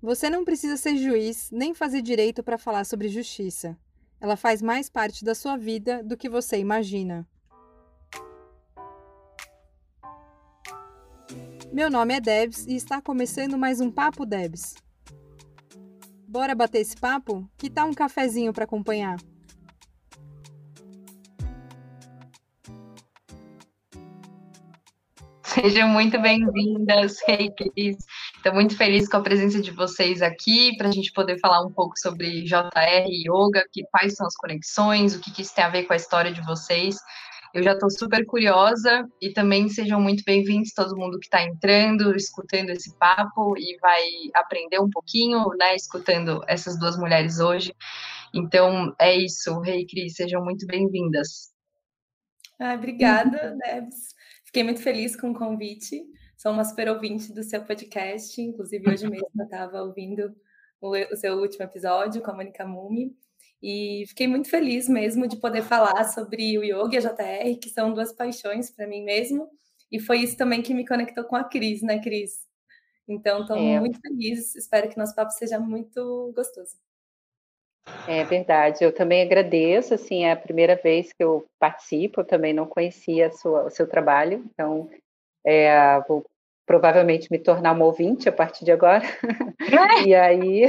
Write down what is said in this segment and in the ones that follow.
Você não precisa ser juiz nem fazer direito para falar sobre justiça. Ela faz mais parte da sua vida do que você imagina. Meu nome é Debs e está começando mais um Papo Debs. Bora bater esse papo? Que tal um cafezinho para acompanhar? Sejam muito bem-vindas, Cris. Estou muito feliz com a presença de vocês aqui, para a gente poder falar um pouco sobre JR e Yoga, que, quais são as conexões, o que, que isso tem a ver com a história de vocês. Eu já estou super curiosa e também sejam muito bem-vindos todo mundo que está entrando, escutando esse papo e vai aprender um pouquinho, né, escutando essas duas mulheres hoje. Então, é isso. Rei hey, Cris, sejam muito bem-vindas. Ah, obrigada, Debs. Fiquei muito feliz com o convite. Sou uma super ouvinte do seu podcast. Inclusive, hoje mesmo eu estava ouvindo o, o, seu último episódio com a Mônica Mumi. E fiquei muito feliz mesmo de poder falar sobre o yoga e a JR, que são duas paixões para mim mesmo. E foi isso também que me conectou com a Cris, né, Cris? Então, estou é. muito feliz. Espero que nosso papo seja muito gostoso. É verdade, eu também agradeço, assim, é a primeira vez que eu participo, eu também não conhecia sua, o seu trabalho, então é, vou provavelmente me tornar uma ouvinte a partir de agora. e aí,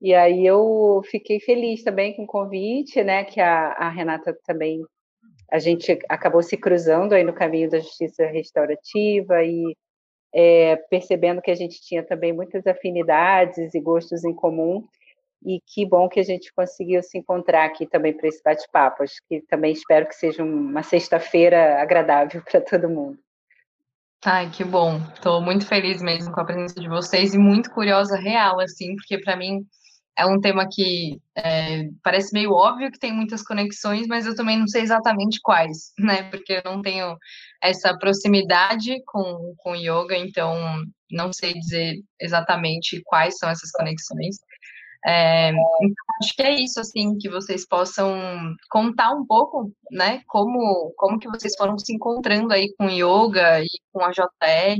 e aí eu fiquei feliz também com o convite, né, que a, a Renata também, a gente acabou se cruzando aí no caminho da justiça restaurativa e é, percebendo que a gente tinha também muitas afinidades e gostos em comum, e que bom que a gente conseguiu se encontrar aqui também para esse bate-papo. Acho que também espero que seja uma sexta-feira agradável para todo mundo. Ai, que bom. Estou muito feliz mesmo com a presença de vocês e muito curiosa real, assim, porque para mim é um tema que é, parece meio óbvio que tem muitas conexões, mas eu também não sei exatamente quais, né? Porque eu não tenho essa proximidade com, com yoga, então não sei dizer exatamente quais são essas conexões. É, então, acho que é isso, assim, que vocês possam contar um pouco, né, como, como que vocês foram se encontrando aí com yoga e com a JR,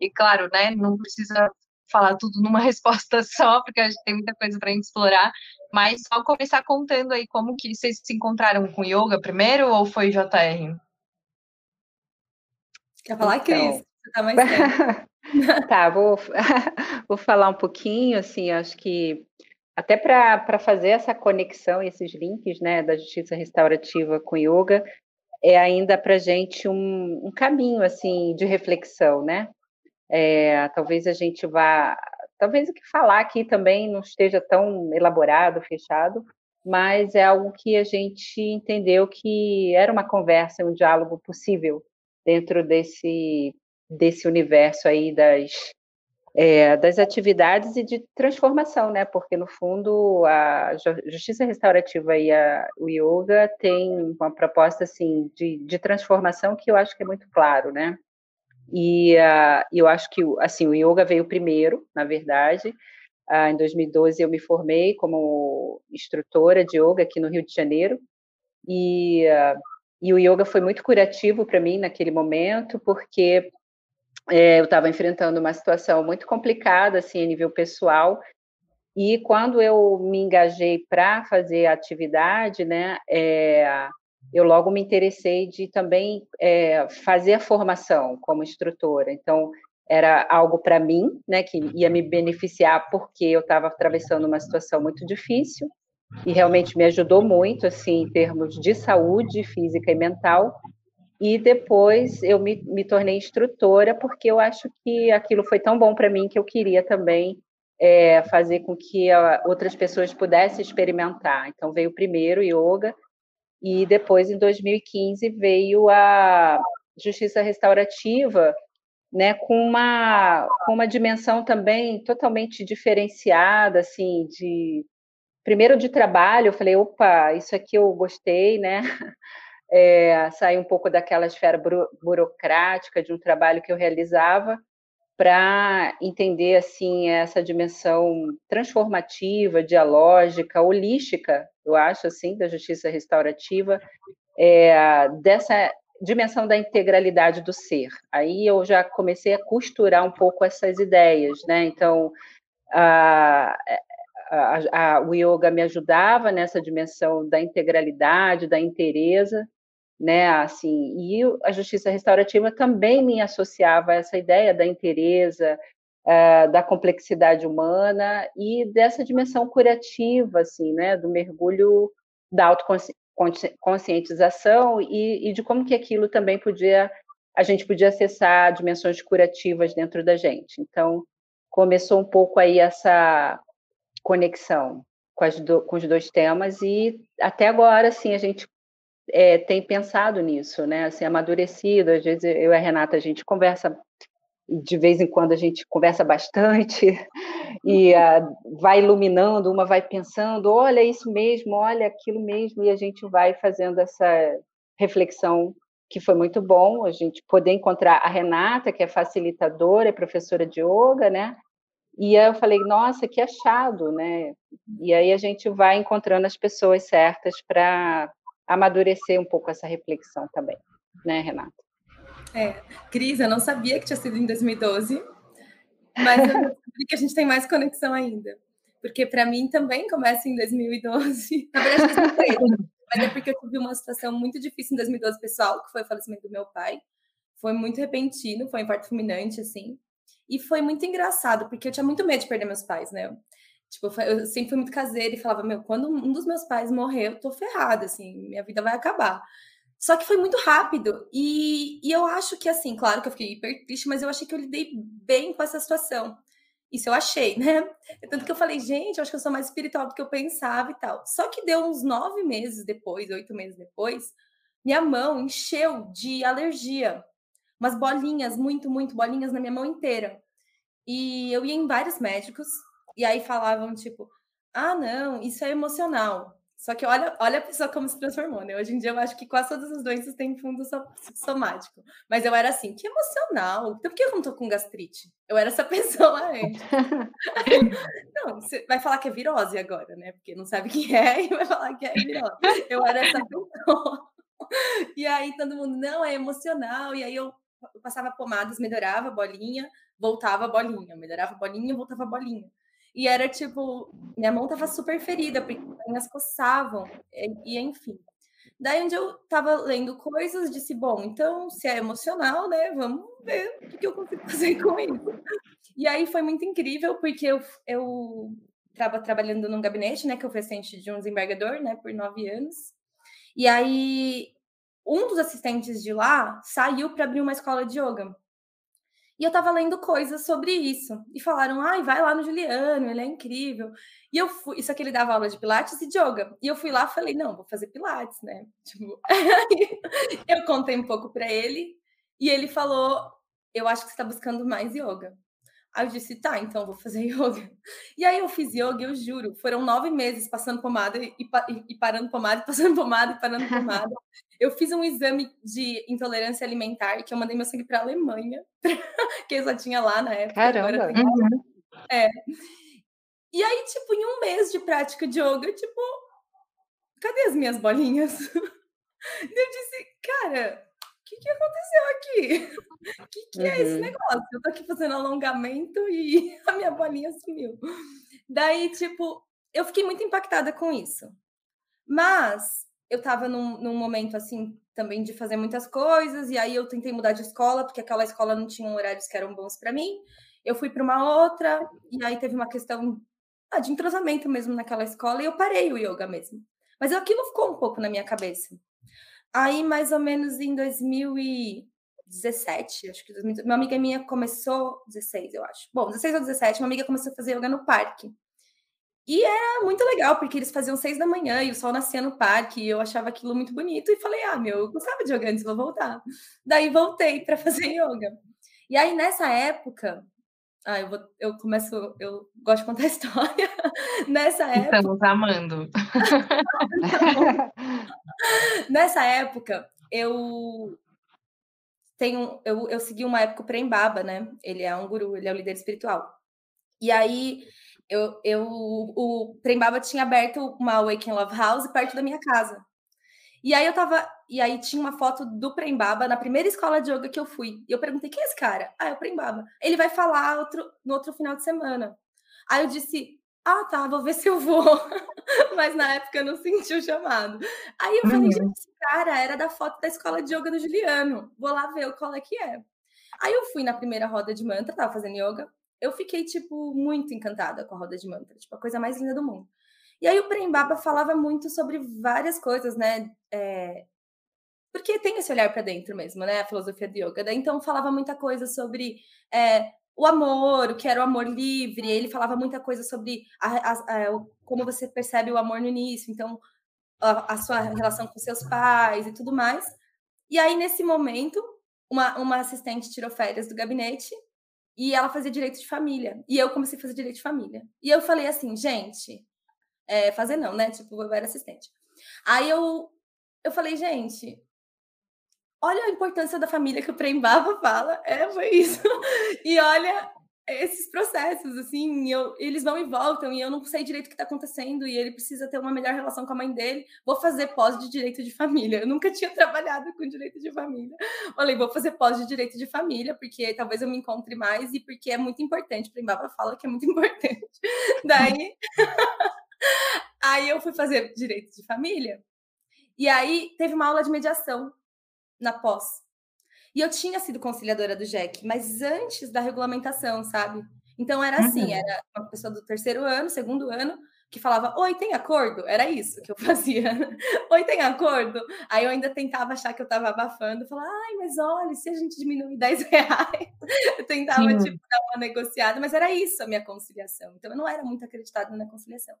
e claro, né, não precisa falar tudo numa resposta só, porque a gente tem muita coisa para a gente explorar, mas só começar contando aí como que vocês se encontraram com yoga primeiro, ou foi JR? Quer falar, Cris? Então... Você tá mais tá, vou, vou falar um pouquinho, assim, acho que até para fazer essa conexão, esses links né, da justiça restaurativa com yoga, é ainda para a gente um, um, caminho assim de reflexão, né? É, talvez a gente vá, talvez o que falar aqui também não esteja tão elaborado, fechado, mas é algo que a gente entendeu que era uma conversa, um diálogo possível dentro desse desse universo aí das é, das atividades e de transformação, né? Porque no fundo a justiça restaurativa e a, o yoga tem uma proposta assim de, de transformação que eu acho que é muito claro, né? E uh, eu acho que assim o yoga veio primeiro, na verdade. Uh, em 2012 eu me formei como instrutora de yoga aqui no Rio de Janeiro e uh, e o yoga foi muito curativo para mim naquele momento, porque é, eu estava enfrentando uma situação muito complicada, assim, a nível pessoal, e quando eu me engajei para fazer a atividade, né, é, eu logo me interessei de também é, fazer a formação como instrutora. Então, era algo para mim, né, que ia me beneficiar porque eu estava atravessando uma situação muito difícil e realmente me ajudou muito, assim, em termos de saúde física e mental. E depois eu me, me tornei instrutora, porque eu acho que aquilo foi tão bom para mim que eu queria também é, fazer com que a, outras pessoas pudessem experimentar. Então veio primeiro yoga, e depois, em 2015, veio a justiça restaurativa, né, com uma, com uma dimensão também totalmente diferenciada, assim, de primeiro de trabalho, eu falei, opa, isso aqui eu gostei, né? é, sair um pouco daquela esfera buro, burocrática de um trabalho que eu realizava para entender assim essa dimensão transformativa, dialógica, holística, eu acho assim, da justiça restaurativa, é, dessa dimensão da integralidade do ser. Aí eu já comecei a costurar um pouco essas ideias, né? Então, a, a, a, o yoga me ajudava nessa dimensão da integralidade, da inteireza, né? Assim, e a justiça restaurativa também me associava a essa ideia da inteireza, uh, da complexidade humana e dessa dimensão curativa, assim, né? Do mergulho da autoconscientização e, e de como que aquilo também podia a gente podia acessar dimensões curativas dentro da gente. Então, começou um pouco aí essa conexão com, do, com os dois temas e até agora, assim, a gente é, tem pensado nisso, né? Assim, amadurecido. Às vezes eu e a Renata a gente conversa de vez em quando a gente conversa bastante e uh, vai iluminando, uma vai pensando, olha isso mesmo, olha aquilo mesmo, e a gente vai fazendo essa reflexão que foi muito bom a gente poder encontrar a Renata, que é facilitadora, é professora de yoga, né? E aí eu falei, nossa, que achado, né? E aí a gente vai encontrando as pessoas certas para amadurecer um pouco essa reflexão também, né, Renata? É, Cris, eu não sabia que tinha sido em 2012, mas eu descobri que a gente tem mais conexão ainda. Porque para mim também começa em 2012. Na verdade, 2013. mas é porque eu tive uma situação muito difícil em 2012, pessoal, que foi o falecimento do meu pai. Foi muito repentino, foi um infarto fulminante, assim. E foi muito engraçado, porque eu tinha muito medo de perder meus pais, né? Tipo, eu sempre fui muito caseira e falava, meu, quando um dos meus pais morrer, eu tô ferrada, assim, minha vida vai acabar. Só que foi muito rápido. E, e eu acho que, assim, claro que eu fiquei hiper triste, mas eu achei que eu lidei bem com essa situação. Isso eu achei, né? Tanto que eu falei, gente, eu acho que eu sou mais espiritual do que eu pensava e tal. Só que deu uns nove meses depois, oito meses depois, minha mão encheu de alergia. Umas bolinhas, muito, muito bolinhas na minha mão inteira. E eu ia em vários médicos, e aí falavam, tipo, ah, não, isso é emocional. Só que olha, olha a pessoa como se transformou, né? Hoje em dia eu acho que quase todas as doenças têm fundo somático. Mas eu era assim, que emocional. Então por que eu não tô com gastrite? Eu era essa pessoa antes. não, você vai falar que é virose agora, né? Porque não sabe o que é e vai falar que é virose. Eu era essa pessoa. E aí todo mundo, não, é emocional. E aí eu passava pomadas, melhorava a bolinha, voltava a bolinha, melhorava a bolinha, voltava a bolinha. E era tipo, minha mão tava super ferida, porque as minhas coçavam, e, e enfim. Daí, onde eu tava lendo coisas, disse: bom, então, se é emocional, né, vamos ver o que eu consigo fazer com isso. E aí foi muito incrível, porque eu, eu estava trabalhando num gabinete, né, que eu fui assistente de um desembargador, né, por nove anos. E aí, um dos assistentes de lá saiu para abrir uma escola de yoga. E eu estava lendo coisas sobre isso. E falaram, ai, vai lá no Juliano, ele é incrível. E eu fui, isso aqui ele dava aula de Pilates e de yoga. E eu fui lá falei, não, vou fazer Pilates, né? Tipo, eu contei um pouco para ele. E ele falou, eu acho que você está buscando mais yoga. Aí eu disse, tá, então vou fazer yoga. E aí eu fiz yoga, eu juro, foram nove meses passando pomada e, e, e parando pomada, passando pomada e parando pomada. Eu fiz um exame de intolerância alimentar que eu mandei meu sangue para a Alemanha, que eu só tinha lá na época. Caramba! Uhum. É. E aí, tipo, em um mês de prática de yoga, tipo, cadê as minhas bolinhas? Eu disse, cara, o que, que aconteceu aqui? O que, que uhum. é esse uhum. negócio? Eu tô aqui fazendo alongamento e a minha bolinha sumiu. Daí, tipo, eu fiquei muito impactada com isso. Mas eu tava num, num momento assim também de fazer muitas coisas, e aí eu tentei mudar de escola, porque aquela escola não tinha horários que eram bons para mim. Eu fui para uma outra, e aí teve uma questão ah, de entrosamento mesmo naquela escola, e eu parei o yoga mesmo. Mas aquilo ficou um pouco na minha cabeça. Aí, mais ou menos em 2017, acho que 2017, uma amiga minha começou, 16, eu acho. Bom, 16 ou 17, uma amiga começou a fazer yoga no parque. E era muito legal, porque eles faziam seis da manhã e o sol nascia no parque, e eu achava aquilo muito bonito, e falei, ah, meu, eu gostava de yoga antes, vou voltar. Daí voltei para fazer yoga. E aí, nessa época, ah, eu, vou, eu começo, eu gosto de contar história. Nessa época. Estamos amando. Nessa época, eu tenho, eu, eu segui uma época o Prembaba, né? Ele é um guru, ele é o líder espiritual. E aí, eu, eu, o Prembaba tinha aberto uma Awaken Love House perto da minha casa. E aí eu tava. E aí tinha uma foto do Prembaba na primeira escola de yoga que eu fui. E eu perguntei: quem é esse cara? Ah, é o Prembaba. Ele vai falar outro, no outro final de semana. Aí eu disse, ah, tá, vou ver se eu vou. Mas na época eu não senti o chamado. Aí eu falei, uhum. gente, esse cara era da foto da escola de yoga do Juliano. Vou lá ver qual é que é. Aí eu fui na primeira roda de mantra, tava fazendo yoga. Eu fiquei, tipo, muito encantada com a roda de mantra. Tipo, a coisa mais linda do mundo. E aí o Prembaba falava muito sobre várias coisas, né? É... Porque tem esse olhar para dentro mesmo, né? A filosofia do yoga. Então falava muita coisa sobre é, o amor, o que era o amor livre. Ele falava muita coisa sobre a, a, a, como você percebe o amor no início, então a, sua relação com seus pais e tudo mais. E aí, nesse momento, uma, uma assistente tirou férias do gabinete e ela fazia direito de família. E eu comecei a fazer direito de família. E eu falei assim, gente, é, fazer não, né? Tipo, eu era assistente. Aí eu, eu falei, gente, olha a importância da família que o Prembaba fala. É, foi isso. E olha esses processos, assim, eu, eles vão e voltam, e eu não sei direito o que está acontecendo, e ele precisa ter uma melhor relação com a mãe dele. Vou fazer pós de direito de família. Eu nunca tinha trabalhado com direito de família. Falei, vou fazer pós de direito de família, porque talvez eu me encontre mais e porque é muito importante. Prembaba fala que é muito importante. Daí. Aí eu fui fazer direito de família, e aí teve uma aula de mediação na pós. E eu tinha sido conciliadora do JEC, mas antes da regulamentação, sabe? Então era assim, uhum. era uma pessoa do terceiro ano, segundo ano, que falava, oi, tem acordo? Era isso que eu fazia. oi, tem acordo? Aí eu ainda tentava achar que eu estava abafando, falar, ai, mas olha, se a gente diminuir 10 reais, eu tentava, Sim. tipo, dar uma negociada, mas era isso a minha conciliação. Então eu não era muito acreditada na conciliação.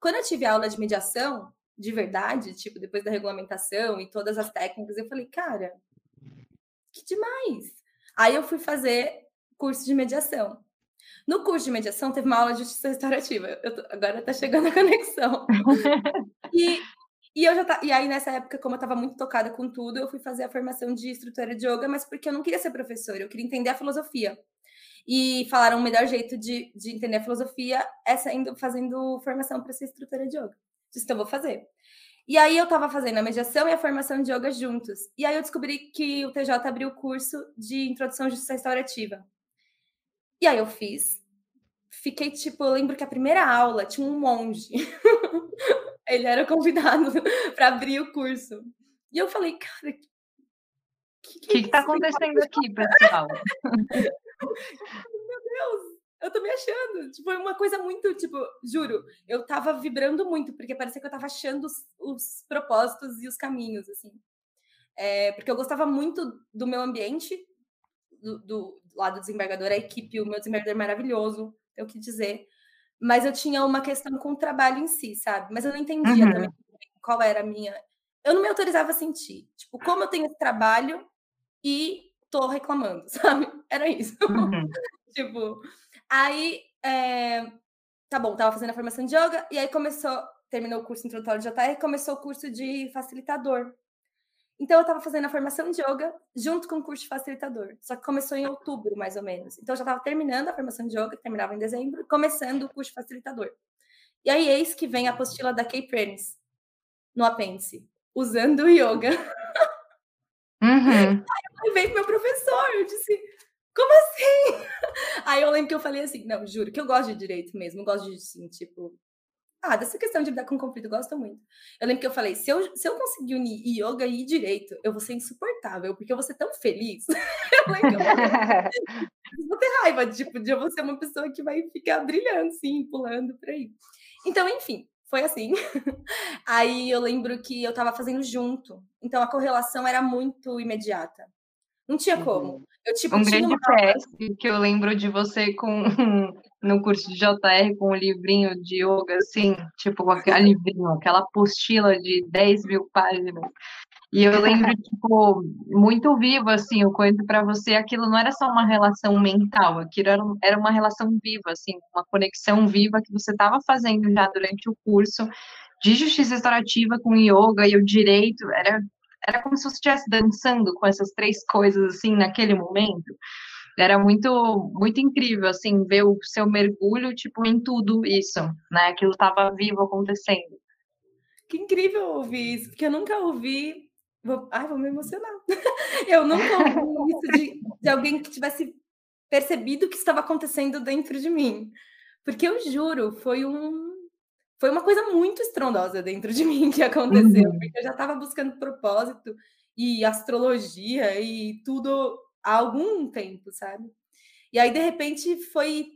Quando eu tive aula de mediação, de verdade, tipo, depois da regulamentação e todas as técnicas, eu falei, cara, que demais! Aí eu fui fazer curso de mediação. No curso de mediação teve uma aula de justiça restaurativa. Tô, agora tá chegando a conexão. e, e eu já tá, e aí nessa época, como eu estava muito tocada com tudo, eu fui fazer a formação de instrutora de yoga, mas porque eu não queria ser professora, eu queria entender a filosofia. E falaram o melhor jeito de, de entender a filosofia é saindo, fazendo formação para ser instrutora de yoga. Disse, então vou fazer. E aí eu estava fazendo a mediação e a formação de yoga juntos. E aí eu descobri que o TJ abriu o curso de introdução à justiça restaurativa. E aí eu fiz. Fiquei tipo, eu lembro que a primeira aula tinha um monge. Ele era convidado para abrir o curso. E eu falei, cara, o que, que, que, que tá acontecendo aqui, pessoal? Meu Deus, eu tô me achando. Tipo, é uma coisa muito, tipo, juro, eu tava vibrando muito, porque parecia que eu tava achando os, os propósitos e os caminhos, assim. É, porque eu gostava muito do meu ambiente, do, do lado do desembargador, a equipe, o meu desembargador é maravilhoso, tenho que dizer. Mas eu tinha uma questão com o trabalho em si, sabe? Mas eu não entendia uhum. também qual era a minha. Eu não me autorizava a sentir. Tipo, como eu tenho esse trabalho e tô reclamando, sabe? Era isso. Uhum. tipo, Aí, é, tá bom, tava fazendo a formação de yoga, e aí começou, terminou o curso introdutório de JR, e começou o curso de facilitador. Então, eu estava fazendo a formação de yoga junto com o curso de facilitador. Só que começou em outubro, mais ou menos. Então, eu já estava terminando a formação de yoga, que terminava em dezembro, começando o curso de facilitador. E aí, eis que vem a apostila da Kay Prentice no apêndice, usando o yoga. Uhum. Aí veio meu professor, eu disse, como assim? Aí eu lembro que eu falei assim, não, juro, que eu gosto de direito mesmo, eu gosto de, assim, tipo, dessa questão de lidar com conflito, eu gosto muito. Eu lembro que eu falei, se eu, se eu conseguir unir yoga e direito, eu vou ser insuportável, porque eu vou ser tão feliz. eu lembro que eu vou, vou ter raiva, tipo, de eu vou ser uma pessoa que vai ficar brilhando, assim, pulando por aí. Então, enfim, foi assim. aí eu lembro que eu tava fazendo junto, então a correlação era muito imediata. Não tinha como. Uhum. Eu, tipo, um grande uma... teste que eu lembro de você com no curso de JR com um livrinho de yoga, assim, tipo, aquele livrinho, aquela apostila de 10 mil páginas. E eu lembro, tipo, muito vivo, assim, eu conto para você, aquilo não era só uma relação mental, aquilo era, era uma relação viva, assim, uma conexão viva que você estava fazendo já durante o curso de justiça restaurativa com yoga e o direito, era era como se você estivesse dançando com essas três coisas, assim, naquele momento. Era muito, muito incrível, assim, ver o seu mergulho, tipo, em tudo isso, né? Aquilo estava vivo acontecendo. Que incrível ouvir isso, porque eu nunca ouvi. Vou... Ai, vou me emocionar. Eu nunca ouvi isso de, de alguém que tivesse percebido o que estava acontecendo dentro de mim. Porque eu juro, foi um foi uma coisa muito estrondosa dentro de mim que aconteceu, uhum. porque eu já estava buscando propósito e astrologia e tudo há algum tempo, sabe? E aí, de repente, foi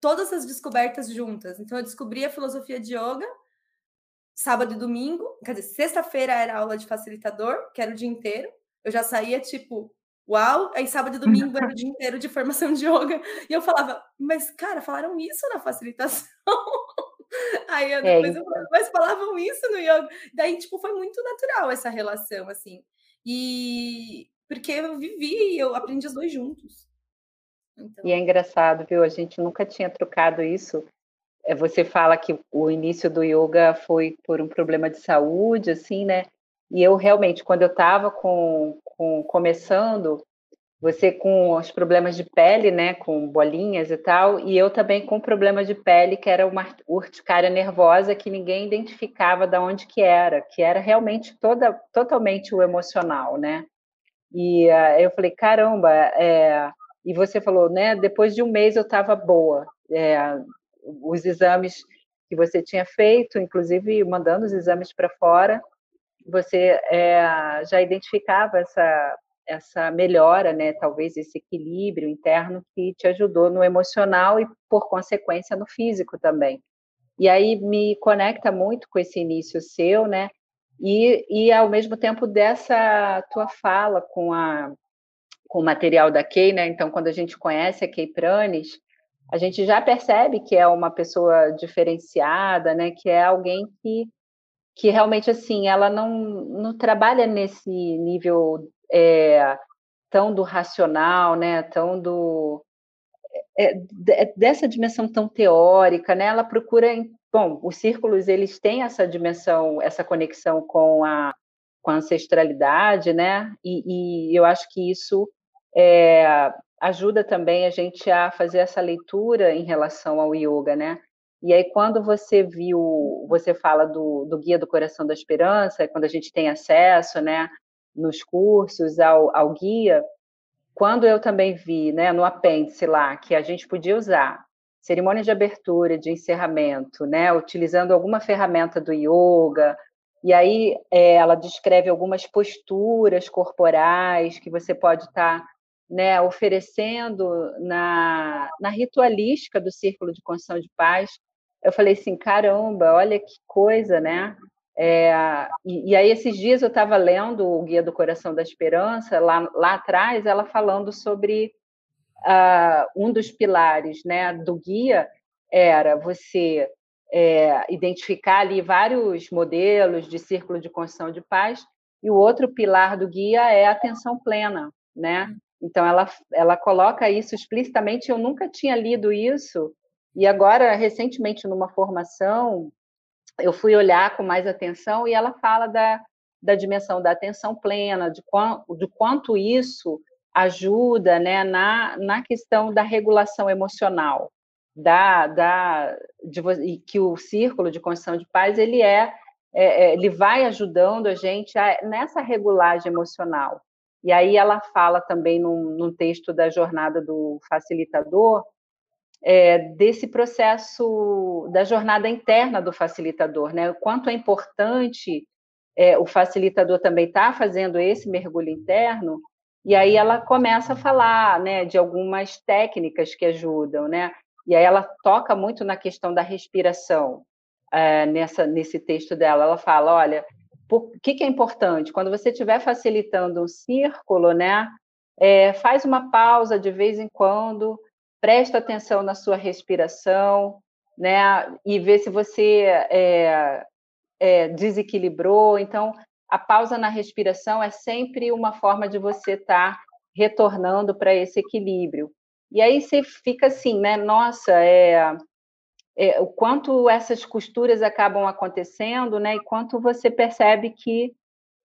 todas as descobertas juntas. Então, eu descobri a filosofia de yoga sábado e domingo, quer dizer, sexta-feira era aula de facilitador, que era o dia inteiro. Eu já saía tipo, uau, aí sábado e domingo era o dia inteiro de formação de yoga. E eu falava, mas cara, falaram isso na facilitação. Aí eu, é, depois é, eu falava, mas falavam isso no yoga. Daí, tipo, foi muito natural essa relação, assim. E porque eu vivi, eu aprendi os dois juntos. Então... E é engraçado, viu? A gente nunca tinha trocado isso. É, você fala que o início do yoga foi por um problema de saúde, assim, né? E eu realmente, quando eu estava com, com, começando, você com os problemas de pele, né, com bolinhas e tal, e eu também com problema de pele, que era uma urticária nervosa que ninguém identificava de onde que era, que era realmente toda, totalmente o emocional, né? E uh, eu falei, caramba, é... e você falou, né, depois de um mês eu estava boa, é, os exames que você tinha feito, inclusive mandando os exames para fora, você é, já identificava essa essa melhora, né, talvez esse equilíbrio interno que te ajudou no emocional e por consequência no físico também. E aí me conecta muito com esse início seu, né? E, e ao mesmo tempo dessa tua fala com a com o material da Kay, né? Então, quando a gente conhece a Kay Pranes, a gente já percebe que é uma pessoa diferenciada, né? Que é alguém que que realmente assim ela não, não trabalha nesse nível é, tão do racional, né? Tão do é, é, dessa dimensão tão teórica, né? Ela procura, bom, os círculos eles têm essa dimensão, essa conexão com a, com a ancestralidade, né? E, e eu acho que isso é, ajuda também a gente a fazer essa leitura em relação ao yoga, né? E aí, quando você viu, você fala do, do Guia do Coração da Esperança, quando a gente tem acesso, né, nos cursos ao, ao guia, quando eu também vi, né, no apêndice lá, que a gente podia usar cerimônia de abertura, de encerramento, né, utilizando alguma ferramenta do yoga, e aí é, ela descreve algumas posturas corporais que você pode estar tá, né, oferecendo na, na ritualística do Círculo de Construção de Paz, eu falei assim, caramba, olha que coisa, né? É, e, e, aí, esses dias eu estava lendo o Guia do Coração da Esperança, lá, lá atrás, ela falando sobre uh, um dos pilares né, do guia era você é, identificar ali vários modelos de círculo de construção de paz, e o outro pilar do guia é a atenção plena, né? Hum. Então, ela, ela coloca isso explicitamente, eu nunca tinha lido isso, e agora, recentemente, numa formação, eu fui olhar com mais atenção e ela fala da, da dimensão da atenção plena, de, quão, de quanto isso ajuda né, na, na questão da regulação emocional, da, da, de, e que o círculo de construção de paz ele é, é, é ele vai ajudando a gente a, nessa regulagem emocional. E aí ela fala também num, num texto da jornada do facilitador é, desse processo da jornada interna do facilitador, né? O quanto é importante é, o facilitador também estar tá fazendo esse mergulho interno, e aí ela começa a falar, né, de algumas técnicas que ajudam, né? E aí ela toca muito na questão da respiração é, nessa nesse texto dela. Ela fala, olha, o que, que é importante quando você estiver facilitando um círculo, né? É, faz uma pausa de vez em quando presta atenção na sua respiração, né? E vê se você é, é, desequilibrou. Então, a pausa na respiração é sempre uma forma de você estar tá retornando para esse equilíbrio. E aí você fica assim, né? Nossa, é, é, o quanto essas costuras acabam acontecendo, né? E quanto você percebe que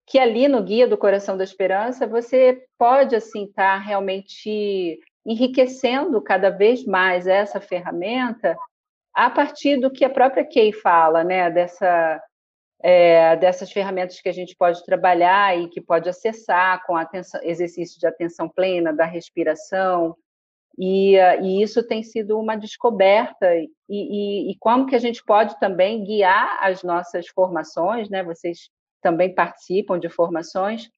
que ali no guia do coração da esperança você pode assim estar tá realmente enriquecendo cada vez mais essa ferramenta a partir do que a própria Kay fala, né, dessa, é, dessas ferramentas que a gente pode trabalhar e que pode acessar com atenção, exercício de atenção plena, da respiração, E, e, isso tem sido uma descoberta e, e, e, como que a gente pode também guiar as nossas formações, né? Vocês também participam de formações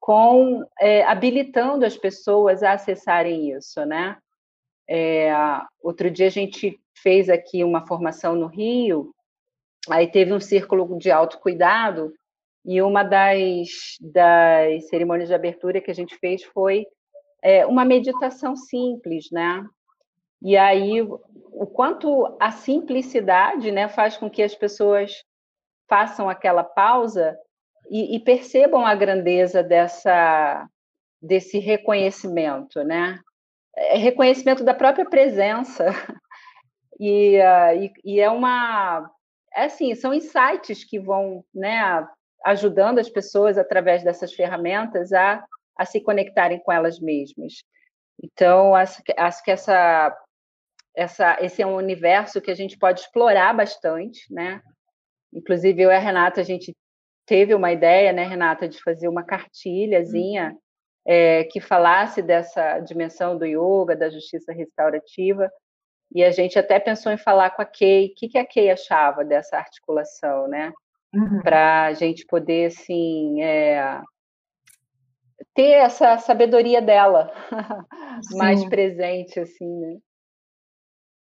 com é, habilitando as pessoas a acessarem isso, né? É, outro dia a gente fez aqui uma formação no Rio, aí teve um círculo de autocuidado e uma das, das cerimônias de abertura que a gente fez foi é, uma meditação simples, né? E aí, o quanto a simplicidade né, faz com que as pessoas façam aquela pausa e, e percebam a grandeza dessa, desse reconhecimento, né? É reconhecimento da própria presença. E, uh, e, e, é uma. É assim, são insights que vão né, ajudando as pessoas através dessas ferramentas a a se conectarem com elas mesmas. Então, acho que, acho que essa, essa, esse é um universo que a gente pode explorar bastante, né? Inclusive, eu e a Renata, a gente teve uma ideia, né, Renata, de fazer uma cartilhazinha uhum. é, que falasse dessa dimensão do yoga, da justiça restaurativa. E a gente até pensou em falar com a Kay, o que, que a Kay achava dessa articulação, né? Uhum. Para a gente poder, assim, é, ter essa sabedoria dela mais presente, assim, né?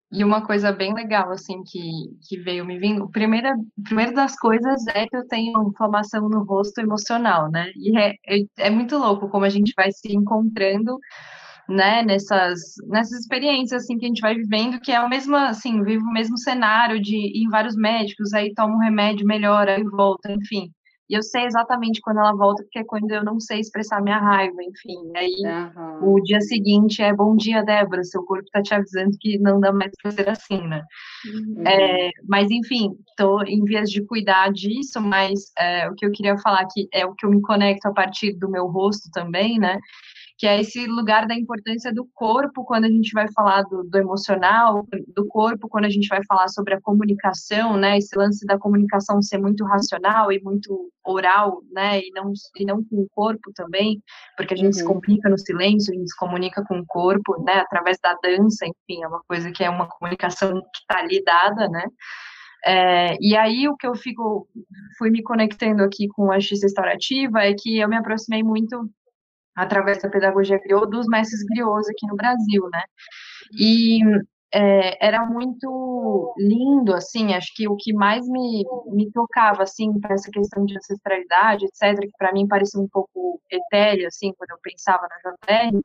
E uma coisa bem legal, assim, que, que veio me vindo, primeira, primeira das coisas é que eu tenho inflamação no rosto emocional, né? E é, é, é muito louco como a gente vai se encontrando, né, nessas, nessas experiências, assim, que a gente vai vivendo, que é o mesmo, assim, vivo o mesmo cenário de ir em vários médicos, aí toma um remédio, melhora, e volta, enfim. E eu sei exatamente quando ela volta, porque é quando eu não sei expressar minha raiva, enfim. Aí uhum. o dia seguinte é bom dia, Débora, seu corpo está te avisando que não dá mais para ser assim, né? Uhum. É, mas enfim, estou em vias de cuidar disso, mas é, o que eu queria falar aqui é o que eu me conecto a partir do meu rosto também, né? Que é esse lugar da importância do corpo quando a gente vai falar do, do, emocional, do corpo quando a gente vai falar sobre a comunicação, né? Esse lance da comunicação ser muito racional e muito oral, né? E não, e não com o corpo também, porque a gente uhum. se complica no silêncio, a gente se comunica com o corpo, né? Através da dança, enfim, é uma coisa que é uma comunicação que está ali dada, né? É, e aí o que eu fico, fui me conectando aqui com a justiça restaurativa é que eu me aproximei muito através da pedagogia griot, dos mestres griots aqui no Brasil, né? E é, era muito lindo, assim, acho que o que mais me, me tocava, assim, para essa questão de ancestralidade, etc., que para mim parecia um pouco etéreo, assim, quando eu pensava na JR,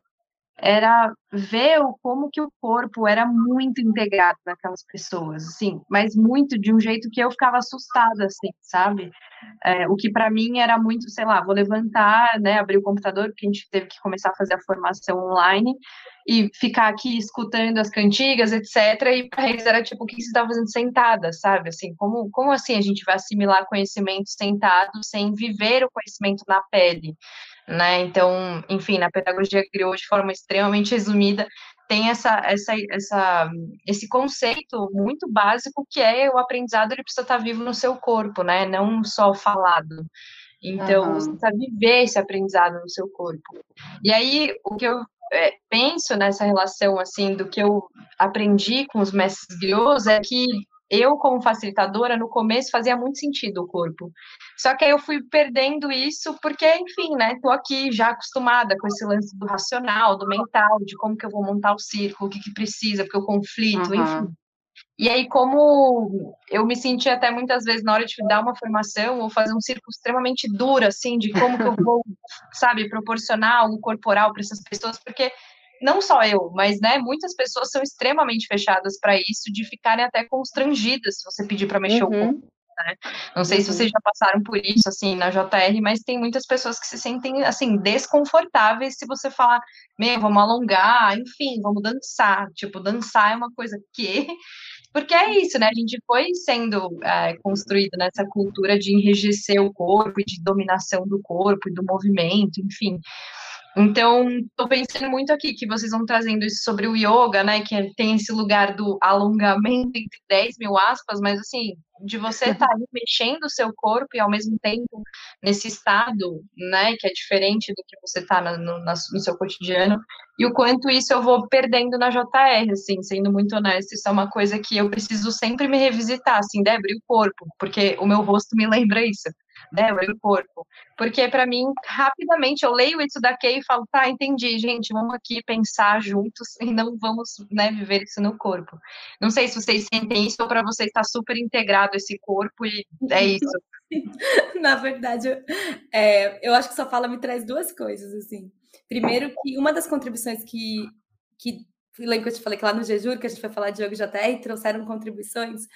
era ver como que o corpo era muito integrado naquelas pessoas, assim, mas muito de um jeito que eu ficava assustada, assim, sabe? É, o que para mim era muito, sei lá, vou levantar, né, abrir o computador, porque a gente teve que começar a fazer a formação online e ficar aqui escutando as cantigas, etc. E para eles era tipo, o que você está fazendo sentada, sabe? Assim, como, como assim a gente vai assimilar conhecimento sentado sem viver o conhecimento na pele? Né? Então, enfim, na pedagogia criou de forma extremamente resumida, tem essa, essa, essa, esse conceito muito básico que é o aprendizado ele precisa estar vivo no seu corpo, né? Não só falado. Então, uhum. você precisa viver esse aprendizado no seu corpo. E aí, o que eu é, penso nessa relação, assim, do que eu aprendi com os mestres griots é que eu, como facilitadora, no começo fazia muito sentido o corpo. Só que aí eu fui perdendo isso porque, enfim, né, tô aqui já acostumada com esse lance do racional, do mental, de como que eu vou montar o círculo, o que que precisa, porque o conflito, uhum. enfim. E aí, como eu me senti até muitas vezes na hora de dar uma formação ou fazer um círculo extremamente duro, assim, de como que eu vou, sabe, proporcionar algo corporal para essas pessoas, porque não só eu, mas né, muitas pessoas são extremamente fechadas para isso, de ficarem até constrangidas se você pedir para mexer uhum. o corpo. Né? Não sei uhum. se vocês já passaram por isso, assim, na JR, mas tem muitas pessoas que se sentem, assim, desconfortáveis se você falar, meu, vamos alongar, enfim, vamos dançar. Tipo, dançar é uma coisa que. Porque é isso, né? A gente foi sendo é, construído nessa cultura de enrijecer o corpo e de dominação do corpo e do movimento, enfim. Então, estou pensando muito aqui que vocês vão trazendo isso sobre o yoga, né? Que tem esse lugar do alongamento entre 10 mil aspas, mas assim, de você estar tá mexendo o seu corpo e ao mesmo tempo nesse estado, né? Que é diferente do que você está no, no, no, seu cotidiano, e o quanto isso eu vou perdendo na JR, assim, sendo muito honesta, isso é uma coisa que eu preciso sempre me revisitar, assim, Débora, e o corpo, porque o meu rosto me lembra isso né, o corpo. Porque para mim, rapidamente, eu leio isso daqui e falo, tá, entendi, gente, vamos aqui pensar juntos e não vamos, né, viver isso no corpo. Não sei se vocês sentem isso ou para vocês está super integrado esse corpo e é isso. Na verdade, é, eu acho que sua fala me traz duas coisas, assim. Primeiro, que uma das contribuições que, que lembro que eu te falei que lá no Jejur, que a gente vai falar de Yoga JR, trouxeram contribuições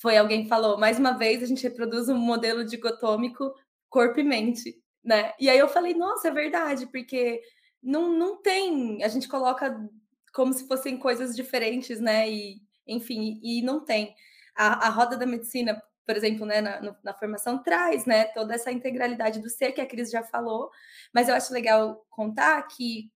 foi alguém falou, mais uma vez a gente reproduz um modelo dicotômico corpo e mente, né? E aí eu falei, nossa, é verdade, porque não, não tem, a gente coloca como se fossem coisas diferentes, né? E, enfim, e não tem. A, a roda da medicina, por exemplo, né, na, na formação traz, né, toda essa integralidade do ser que a Cris já falou, mas eu acho legal contar que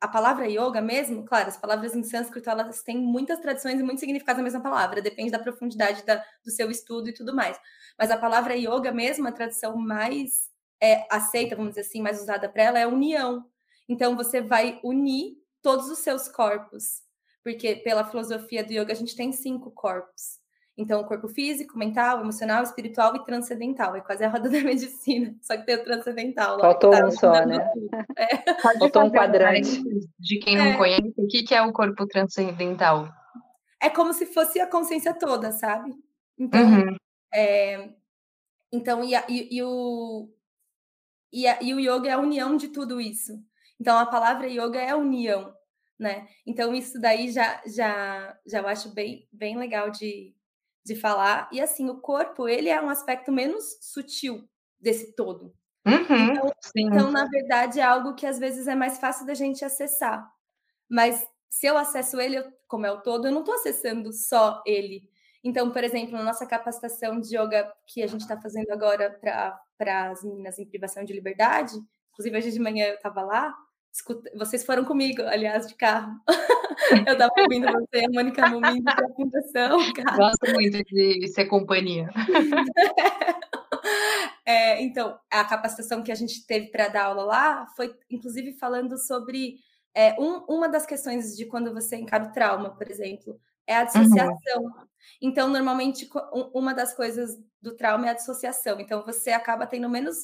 a palavra yoga mesmo, claro, as palavras em sânscrito elas têm muitas tradições e muitos significados na mesma palavra, depende da profundidade da, do seu estudo e tudo mais. Mas a palavra yoga mesmo, a tradução mais é, aceita, vamos dizer assim, mais usada para ela é união. Então você vai unir todos os seus corpos, porque pela filosofia do yoga a gente tem cinco corpos. Então, o corpo físico, mental, emocional, espiritual e transcendental. É quase a roda da medicina, só que tem o transcendental. Lá, Faltou tá um só, né? É. Faltou um quadrante. De quem não é. conhece, o que é o corpo transcendental? É como se fosse a consciência toda, sabe? Então, uhum. é, então e, a, e, e, o, e, a, e o yoga é a união de tudo isso. Então, a palavra yoga é a união, né? Então, isso daí já, já, já eu acho bem, bem legal de, de falar. E assim, o corpo, ele é um aspecto menos sutil desse todo. Uhum, então, então, na verdade, é algo que às vezes é mais fácil da gente acessar. Mas se eu acesso ele, como é o todo, eu não estou acessando só ele. Então, por exemplo, na nossa capacitação de yoga que a gente está fazendo agora para as meninas em privação de liberdade, inclusive hoje de manhã eu estava lá, escuta, vocês foram comigo, aliás, de carro. Eu estava ouvindo você, a Mônica Mumindo, para a fundação. Cara. Gosto muito de ser companhia. É, então, a capacitação que a gente teve para dar aula lá foi, inclusive, falando sobre é, um, uma das questões de quando você encara o trauma, por exemplo, é a dissociação. Uhum. Então, normalmente, uma das coisas do trauma é a dissociação. Então, você acaba tendo menos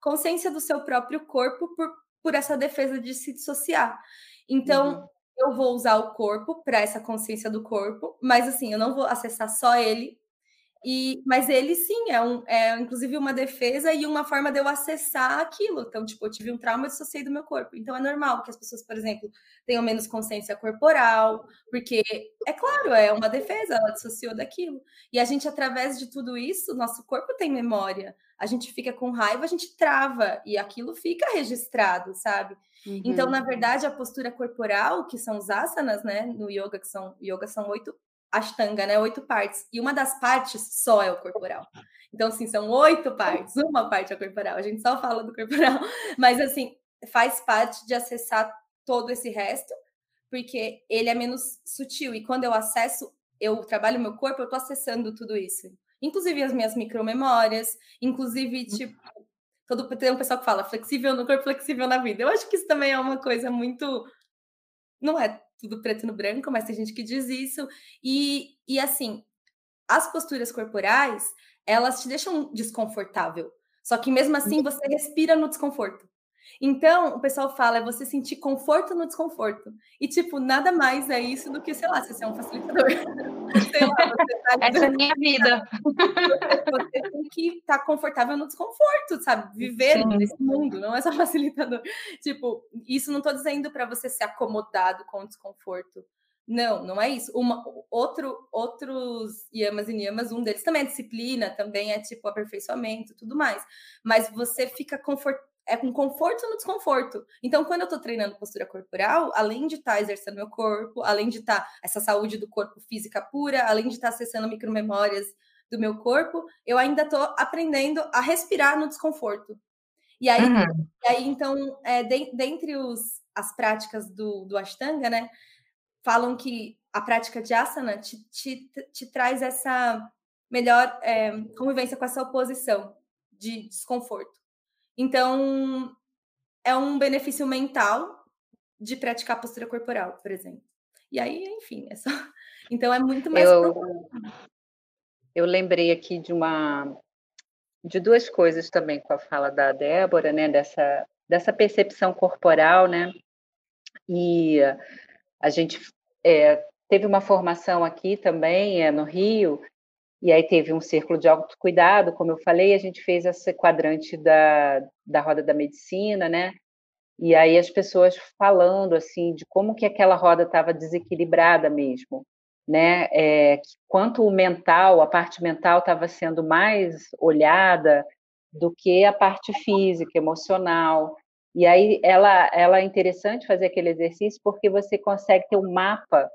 consciência do seu próprio corpo por, por essa defesa de se dissociar. Então, uhum eu vou usar o corpo para essa consciência do corpo, mas assim, eu não vou acessar só ele. E, mas ele sim é, um, é inclusive uma defesa e uma forma de eu acessar aquilo. Então, tipo, eu tive um trauma e dissociei do meu corpo. Então é normal que as pessoas, por exemplo, tenham menos consciência corporal, porque é claro, é uma defesa, ela dissociou daquilo. E a gente, através de tudo isso, nosso corpo tem memória. A gente fica com raiva, a gente trava, e aquilo fica registrado, sabe? Uhum. Então, na verdade, a postura corporal, que são os asanas, né, no yoga, que são yoga são oito ashtanga, né, oito partes, e uma das partes só é o corporal. Então, assim, são oito partes, uma parte é corporal, a gente só fala do corporal, mas assim, faz parte de acessar todo esse resto, porque ele é menos sutil, e quando eu acesso, eu trabalho meu corpo, eu tô acessando tudo isso. Inclusive as minhas micromemórias, inclusive, uhum. tipo, Todo, tem um pessoal que fala flexível no corpo, flexível na vida. Eu acho que isso também é uma coisa muito. Não é tudo preto no branco, mas tem gente que diz isso. E, e assim, as posturas corporais, elas te deixam desconfortável. Só que mesmo assim você respira no desconforto. Então, o pessoal fala, é você sentir conforto no desconforto. E, tipo, nada mais é isso do que, sei lá, você ser um facilitador. sei lá, tá Essa é a minha vida. Você, você tem que estar tá confortável no desconforto, sabe? Viver Sim. nesse mundo, não é só facilitador. Tipo, isso não estou dizendo para você ser acomodado com o desconforto. Não, não é isso. Uma, outro, outros yamas e niyamas, um deles também é disciplina, também é tipo aperfeiçoamento, tudo mais. Mas você fica confortável é com conforto no desconforto. Então, quando eu estou treinando postura corporal, além de estar tá exercendo meu corpo, além de estar tá essa saúde do corpo física pura, além de estar tá acessando micromemórias do meu corpo, eu ainda estou aprendendo a respirar no desconforto. E aí, uhum. e aí então, é, de, dentre os, as práticas do, do Ashtanga, né, falam que a prática de asana te, te, te traz essa melhor é, convivência com essa oposição de desconforto. Então, é um benefício mental de praticar postura corporal, por exemplo. E aí, enfim, é só. Então é muito mais. Eu, eu lembrei aqui de uma de duas coisas também com a fala da Débora, né? Dessa, dessa percepção corporal, né? E a gente é, teve uma formação aqui também é, no Rio, e aí teve um círculo de autocuidado, como eu falei, a gente fez esse quadrante da, da roda da medicina, né? E aí as pessoas falando assim de como que aquela roda estava desequilibrada mesmo, né? É, quanto o mental, a parte mental estava sendo mais olhada do que a parte física, emocional. E aí ela, ela é interessante fazer aquele exercício porque você consegue ter um mapa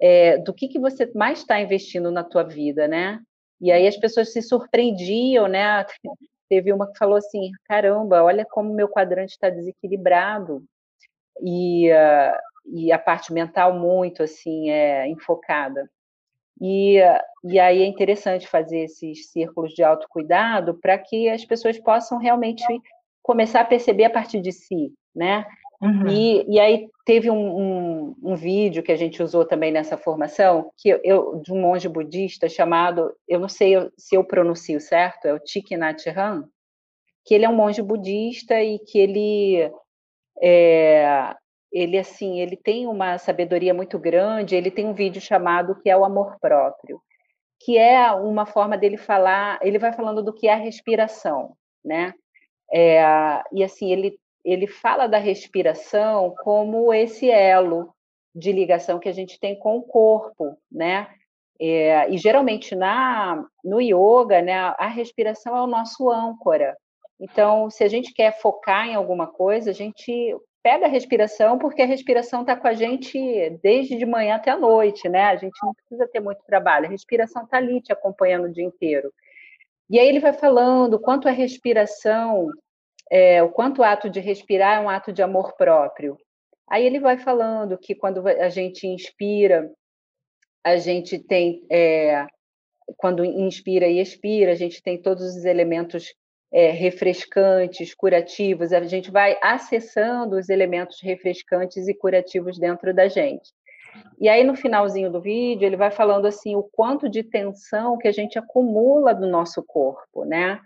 é, do que, que você mais está investindo na tua vida, né? E aí as pessoas se surpreendiam, né? Teve uma que falou assim: caramba, olha como meu quadrante está desequilibrado. E, uh, e a parte mental muito assim é enfocada. E, e aí é interessante fazer esses círculos de autocuidado para que as pessoas possam realmente começar a perceber a partir de si, né? Uhum. E, e aí teve um, um, um, vídeo que a gente usou também nessa formação, que eu, de um monge budista chamado, eu não sei se eu pronuncio certo, é o Thich Nhat Hanh, que ele é um monge budista e que ele é, ele assim, ele tem uma sabedoria muito grande, ele tem um vídeo chamado que é o amor próprio, que é uma forma dele falar, ele vai falando do que é a respiração, né? É, e assim, ele ele fala da respiração como esse elo de ligação que a gente tem com o corpo, né? É, e geralmente na no yoga, né, a respiração é o nosso âncora. Então, se a gente quer focar em alguma coisa, a gente pega a respiração, porque a respiração está com a gente desde de manhã até a noite, né? A gente não precisa ter muito trabalho, a respiração está ali te acompanhando o dia inteiro. E aí ele vai falando quanto a respiração é, o quanto o ato de respirar é um ato de amor próprio. Aí ele vai falando que quando a gente inspira, a gente tem, é, quando inspira e expira, a gente tem todos os elementos é, refrescantes, curativos, a gente vai acessando os elementos refrescantes e curativos dentro da gente. E aí, no finalzinho do vídeo, ele vai falando assim o quanto de tensão que a gente acumula do nosso corpo, né?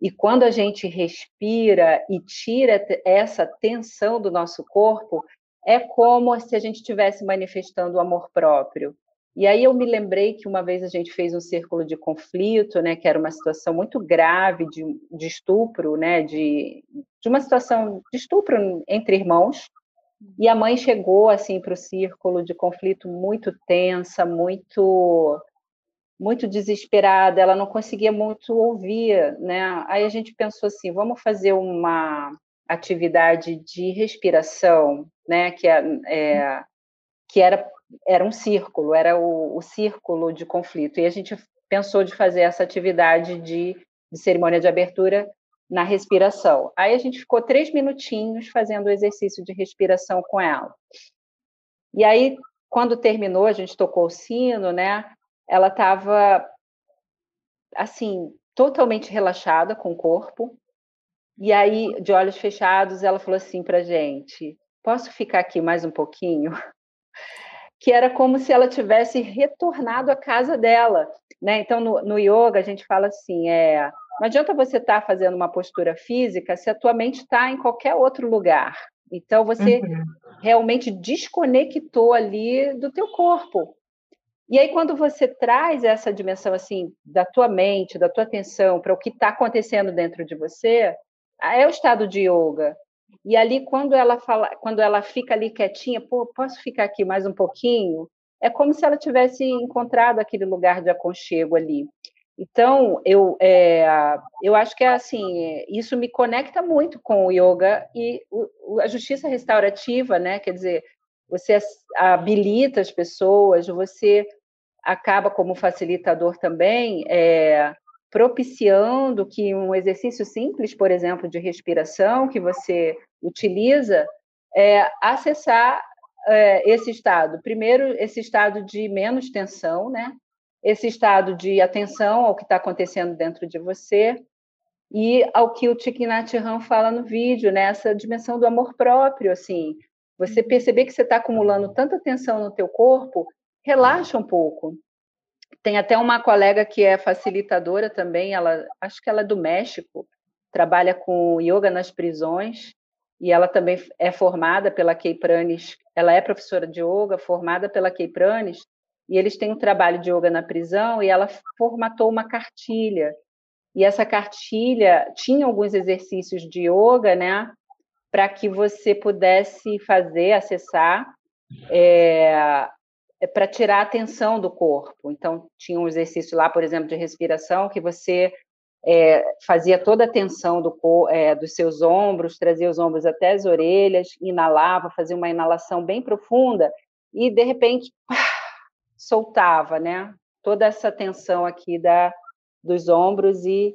E quando a gente respira e tira essa tensão do nosso corpo, é como se a gente estivesse manifestando o amor próprio. E aí eu me lembrei que uma vez a gente fez um círculo de conflito, né, que era uma situação muito grave de, de estupro, né, de, de uma situação de estupro entre irmãos. E a mãe chegou assim para o círculo de conflito muito tensa, muito muito desesperada, ela não conseguia muito ouvir, né? Aí a gente pensou assim, vamos fazer uma atividade de respiração, né? Que, é, é que era, era um círculo, era o, o, círculo de conflito. E a gente pensou de fazer essa atividade de, de cerimônia de abertura na respiração. Aí a gente ficou três minutinhos fazendo o exercício de respiração com ela. E aí, quando terminou, a gente tocou o sino, né? Ela estava assim totalmente relaxada com o corpo. E aí, de olhos fechados, ela falou assim para gente: "Posso ficar aqui mais um pouquinho?" Que era como se ela tivesse retornado à casa dela, né? Então, no, no yoga a gente fala assim: é, não adianta você estar tá fazendo uma postura física se a tua mente está em qualquer outro lugar. Então, você uhum. realmente desconectou ali do teu corpo. E aí, quando você traz essa dimensão assim da tua mente, da tua atenção para o que está acontecendo dentro de você, é o estado de yoga. E ali, quando ela fala, quando ela fica ali quietinha, pô, posso ficar aqui mais um pouquinho? É como se ela tivesse encontrado aquele lugar de aconchego ali. Então, eu, é, eu acho que é assim, isso me conecta muito com o yoga e o, a justiça restaurativa, né? Quer dizer, você habilita as pessoas, você acaba como facilitador também, é, propiciando que um exercício simples, por exemplo, de respiração que você utiliza, é acessar é, esse estado. Primeiro, esse estado de menos tensão, né? Esse estado de atenção ao que está acontecendo dentro de você e ao que o Thich Nhat Hanh fala no vídeo, né? Essa dimensão do amor próprio, assim. Você uhum. perceber que você está acumulando tanta tensão no teu corpo, relaxa um pouco. Tem até uma colega que é facilitadora também, ela acho que ela é do México, trabalha com yoga nas prisões e ela também é formada pela Kei ela é professora de yoga, formada pela Kei e eles têm um trabalho de yoga na prisão e ela formatou uma cartilha. E essa cartilha tinha alguns exercícios de yoga, né, para que você pudesse fazer, acessar é para tirar a tensão do corpo. Então, tinha um exercício lá, por exemplo, de respiração, que você é, fazia toda a tensão do, é, dos seus ombros, trazia os ombros até as orelhas, inalava, fazia uma inalação bem profunda e, de repente, soltava, né? Toda essa tensão aqui da, dos ombros e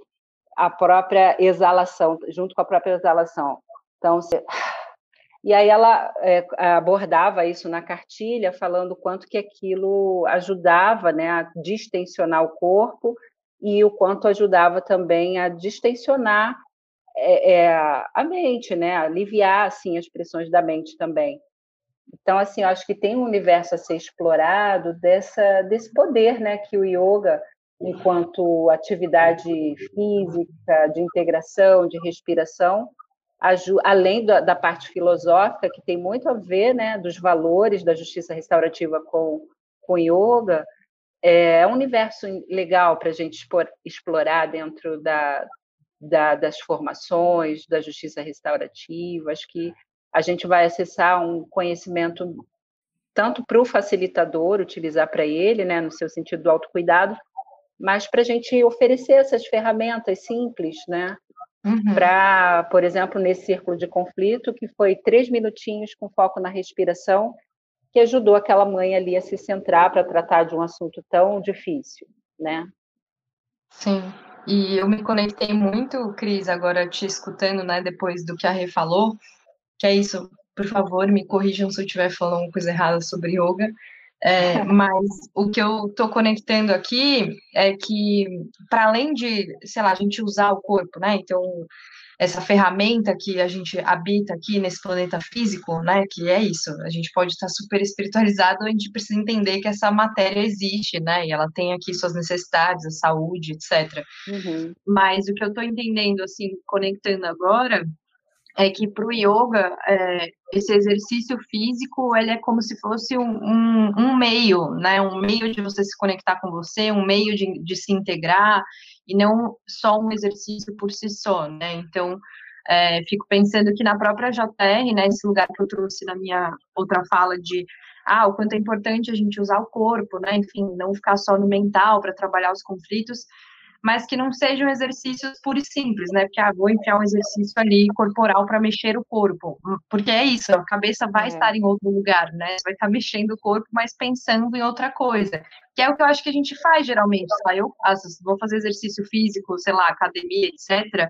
a própria exalação, junto com a própria exalação. Então, você e aí ela é, abordava isso na cartilha, falando quanto que aquilo ajudava né, a distensionar o corpo e o quanto ajudava também a distensionar é, é, a mente, né, aliviar assim as pressões da mente também. Então, assim, eu acho que tem um universo a ser explorado dessa, desse poder né, que o yoga, enquanto atividade física, de integração, de respiração, além da, da, parte filosófica, que tem muito a ver, né, dos valores da justiça restaurativa com, com yoga, é um universo legal para a gente explorar dentro da, da, das formações, da justiça restaurativa. Acho que a gente vai acessar um conhecimento tanto para o facilitador utilizar para ele, né, no seu sentido do autocuidado, mas para a gente oferecer essas ferramentas simples, né, Uhum. Para, por exemplo, nesse círculo de conflito, que foi três minutinhos com foco na respiração, que ajudou aquela mãe ali a se centrar para tratar de um assunto tão difícil, né? Sim. E eu me conectei muito, Cris, agora te escutando, né, depois do que a Rê falou, que é isso, por favor, me corrijam se eu estiver falando coisa errada sobre yoga, é, mas o que eu estou conectando aqui é que, para além de, sei lá, a gente usar o corpo, né? Então, essa ferramenta que a gente habita aqui nesse planeta físico, né? Que é isso, a gente pode estar super espiritualizado, a gente precisa entender que essa matéria existe, né? E ela tem aqui suas necessidades, a saúde, etc. Uhum. Mas o que eu estou entendendo, assim, conectando agora, é que para o yoga, é, esse exercício físico, ele é como se fosse um, um, um, meio, né, um meio de você se conectar com você, um meio de, de se integrar, e não só um exercício por si só, né, então, é, fico pensando que na própria JR, né, esse lugar que eu trouxe na minha outra fala de, ah, o quanto é importante a gente usar o corpo, né, enfim, não ficar só no mental para trabalhar os conflitos, mas que não sejam exercícios puros e simples, né? Porque ah, vou enfiar um exercício ali corporal para mexer o corpo, hum, porque é isso, a cabeça vai é. estar em outro lugar, né? Você vai estar mexendo o corpo, mas pensando em outra coisa, que é o que eu acho que a gente faz geralmente, tá? Eu faço, vou fazer exercício físico, sei lá, academia, etc.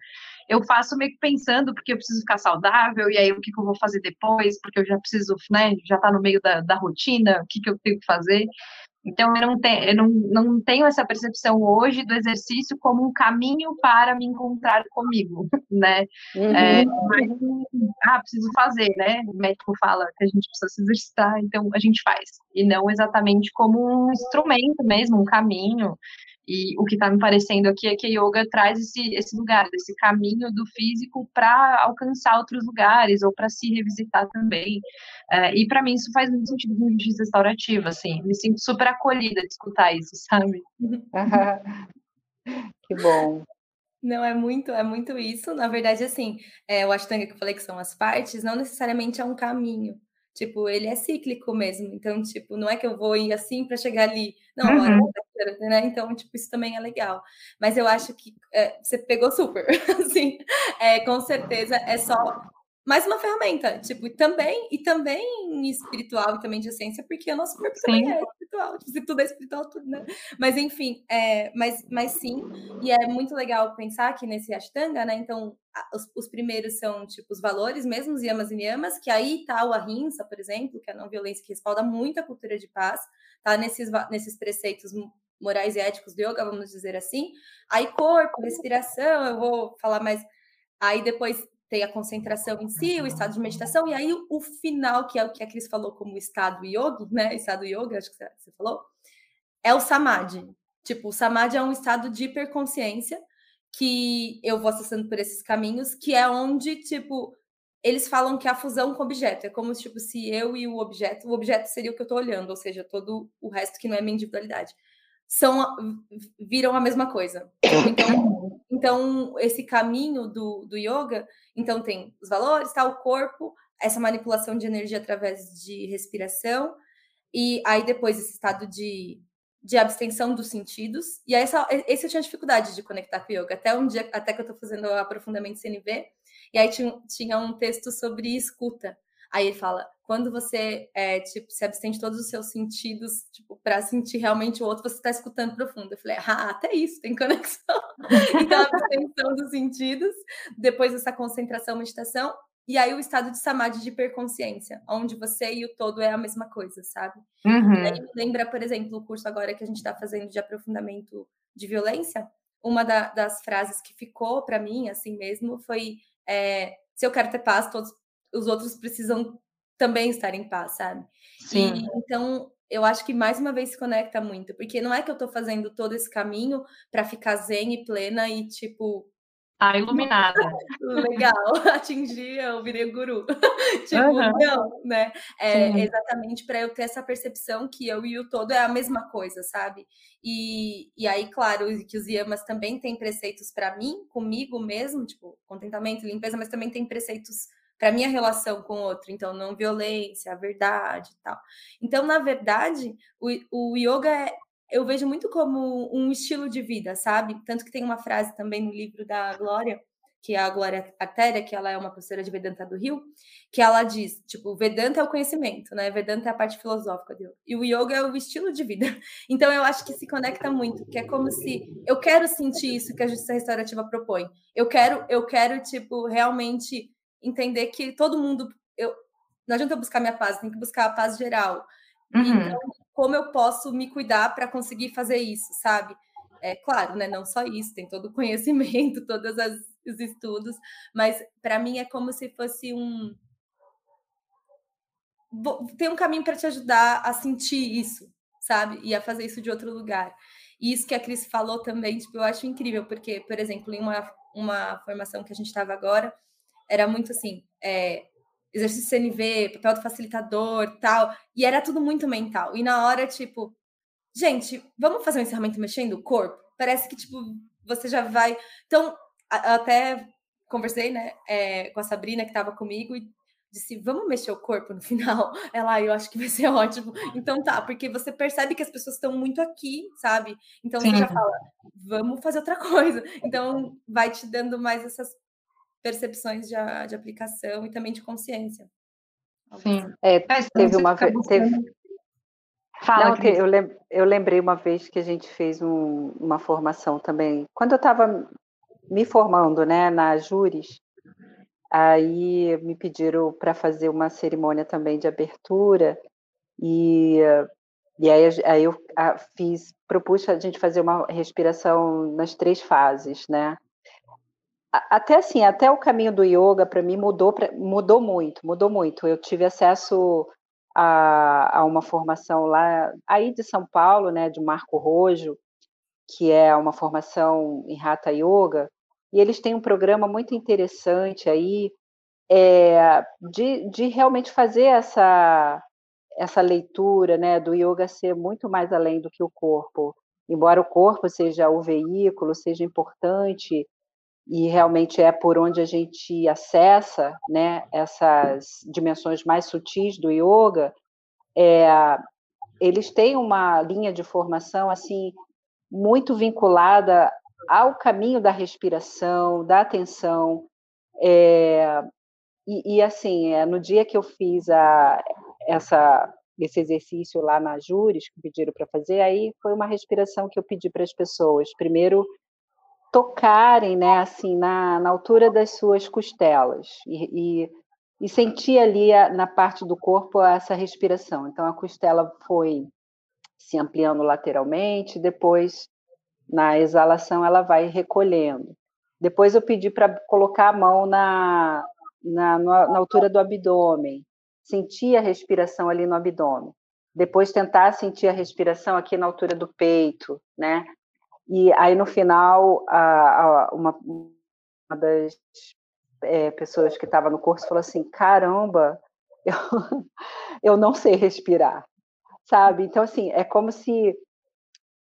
Eu faço meio que pensando, porque eu preciso ficar saudável, e aí o que, que eu vou fazer depois, porque eu já preciso, né? Já tá no meio da, da rotina, o que, que eu tenho que fazer. Então, eu, não, tenho, eu não, não tenho essa percepção hoje do exercício como um caminho para me encontrar comigo, né? Uhum. É, mas, ah, preciso fazer, né? O médico fala que a gente precisa se exercitar, então a gente faz. E não exatamente como um instrumento mesmo, um caminho. E o que está me parecendo aqui é que a yoga traz esse, esse lugar, esse caminho do físico para alcançar outros lugares ou para se revisitar também. É, e para mim isso faz muito sentido com justiça restaurativa, assim. Me sinto super acolhida de escutar isso, sabe? que bom. Não, é muito, é muito isso. Na verdade, assim, é, o Ashtanga que eu falei que são as partes, não necessariamente é um caminho. Tipo, ele é cíclico mesmo. Então, tipo, não é que eu vou ir assim para chegar ali. Não, uhum. Né? Então, tipo, isso também é legal. Mas eu acho que é, você pegou super, assim. É, com certeza é só mais uma ferramenta, tipo, também, e também espiritual e também de essência, porque o nosso corpo sim. também é espiritual, tipo, se tudo é espiritual, tudo, né? Mas enfim, é, mas, mas sim, e é muito legal pensar que nesse Ashtanga, né? Então, os, os, primeiros são, tipo, os valores mesmo, os yamas e niyamas, que aí tá o ahimsa, por exemplo, que é a não violência que respalda muito a cultura de paz, tá nesses, nesses preceitos morais e éticos do yoga, vamos dizer assim. Aí corpo, respiração, eu vou falar mais... Aí depois tem a concentração em si, o estado de meditação, e aí o final, que é o que a Cris falou como estado yogi, né? Estado yoga, acho que você falou, é o samadhi. Tipo, o samadhi é um estado de hiperconsciência que eu vou acessando por esses caminhos, que é onde, tipo, eles falam que a fusão com o objeto é como tipo se eu e o objeto, o objeto seria o que eu estou olhando, ou seja, todo o resto que não é minha individualidade, são viram a mesma coisa. Então, então esse caminho do, do yoga então, tem os valores, tá? O corpo, essa manipulação de energia através de respiração, e aí depois esse estado de, de abstenção dos sentidos. E aí, essa, esse eu tinha dificuldade de conectar com o yoga, até um dia, até que eu tô fazendo aprofundamento CNV, e aí tinha, tinha um texto sobre escuta. Aí ele fala: quando você é, tipo, se abstém de todos os seus sentidos, tipo, para sentir realmente o outro, você está escutando profundo. Eu falei, ah, até isso tem conexão. então, a abstenção dos sentidos, depois essa concentração, meditação, e aí o estado de samadhi de hiperconsciência, onde você e o todo é a mesma coisa, sabe? Uhum. E aí lembra, por exemplo, o curso agora que a gente está fazendo de aprofundamento de violência, uma da, das frases que ficou para mim, assim mesmo, foi é, se eu quero ter paz, todos os outros precisam também estar em paz, sabe? Sim. E, então, eu acho que mais uma vez se conecta muito, porque não é que eu tô fazendo todo esse caminho para ficar zen e plena e tipo. Ah, iluminada. Legal, atingi, eu virei guru. tipo, uhum. não, né? É Sim. exatamente para eu ter essa percepção que eu e o todo é a mesma coisa, sabe? E, e aí, claro, que os yamas também têm preceitos para mim, comigo mesmo, tipo, contentamento, limpeza, mas também tem preceitos para minha relação com o outro, então não violência, a verdade e tal. Então, na verdade, o, o yoga é, eu vejo muito como um estilo de vida, sabe? Tanto que tem uma frase também no livro da Glória, que é a Glória Artéria, que ela é uma professora de Vedanta do Rio, que ela diz, tipo, Vedanta é o conhecimento, né? Vedanta é a parte filosófica do e o yoga é o estilo de vida. Então eu acho que se conecta muito, que é como se eu quero sentir isso que a justiça restaurativa propõe. Eu quero, eu quero tipo realmente entender que todo mundo. Eu, não adianta eu buscar minha paz, tem que buscar a paz geral. Uhum. Então, como eu posso me cuidar para conseguir fazer isso, sabe? É claro, né? Não só isso, tem todo o conhecimento, todos os estudos, mas para mim é como se fosse um. Tem um caminho para te ajudar a sentir isso, sabe? E a fazer isso de outro lugar. E isso que a Cris falou também, tipo, eu acho incrível, porque, por exemplo, em uma, uma formação que a gente estava agora, era muito assim, é, exercício CNV, papel do facilitador, tal, e era tudo muito mental. E na hora, tipo, gente, vamos fazer um encerramento mexendo o corpo? Parece que, tipo, você já vai. Então, até conversei, né, é, com a Sabrina, que estava comigo, e disse, vamos mexer o corpo no final? Ela, eu acho que vai ser ótimo. Então tá, porque você percebe que as pessoas estão muito aqui, sabe? Então Sim. você já fala, vamos fazer outra coisa. Então vai te dando mais essas percepções de, de aplicação e também de consciência. Sim. Assim. É, teve uma vez. Teve... Fala, Não, eu, lem eu lembrei uma vez que a gente fez um, uma formação também. Quando eu estava me formando né, na Júris, aí me pediram para fazer uma cerimônia também de abertura, e, e aí, aí eu fiz, propus a gente fazer uma respiração nas três fases, né? Até assim, até o caminho do yoga para mim mudou, mudou muito, mudou muito. Eu tive acesso a, a, uma formação lá aí de São Paulo, né, de Marco Rojo, que é uma formação em Hatha Yoga, e eles têm um programa muito interessante aí é, de, de realmente fazer essa essa leitura, né, do yoga ser muito mais além do que o corpo. Embora o corpo seja o veículo, seja importante, e realmente é por onde a gente acessa né, essas dimensões mais sutis do yoga, é, eles têm uma linha de formação assim muito vinculada ao caminho da respiração, da atenção, é, e, e, assim, é, no dia que eu fiz a, essa, esse exercício lá na Júris, que pediram para fazer, aí foi uma respiração que eu pedi para as pessoas. Primeiro, tocarem, né, assim, na, na altura das suas costelas e, e, e sentir ali a, na parte do corpo essa respiração. Então, a costela foi se ampliando lateralmente, depois, na exalação, ela vai recolhendo. Depois eu pedi para colocar a mão na, na, na altura do abdômen, sentir a respiração ali no abdômen. Depois tentar sentir a respiração aqui na altura do peito, né? E aí no final, a, a, uma, uma, das é, pessoas que estava no curso falou assim: caramba, eu, eu não sei respirar, sabe? Então assim é como se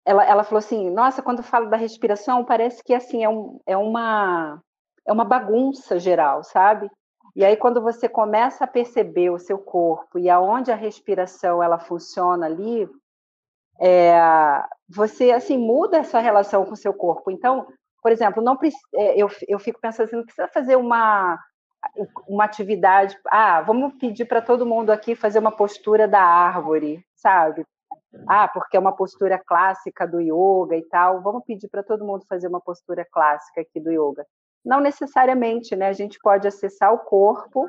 ela, ela falou assim: nossa, quando falo da respiração parece que assim é, um, é uma é uma bagunça geral, sabe? E aí quando você começa a perceber o seu corpo e aonde a respiração ela funciona ali, é, você assim muda essa relação com o seu corpo. Então, por exemplo, não é, eu, eu fico pensando assim, não precisa fazer uma uma atividade, ah, vamos pedir para todo mundo aqui fazer uma postura da árvore, sabe? Ah, porque é uma postura clássica do yoga e tal. Vamos pedir para todo mundo fazer uma postura clássica aqui do yoga. Não necessariamente, né? A gente pode acessar o corpo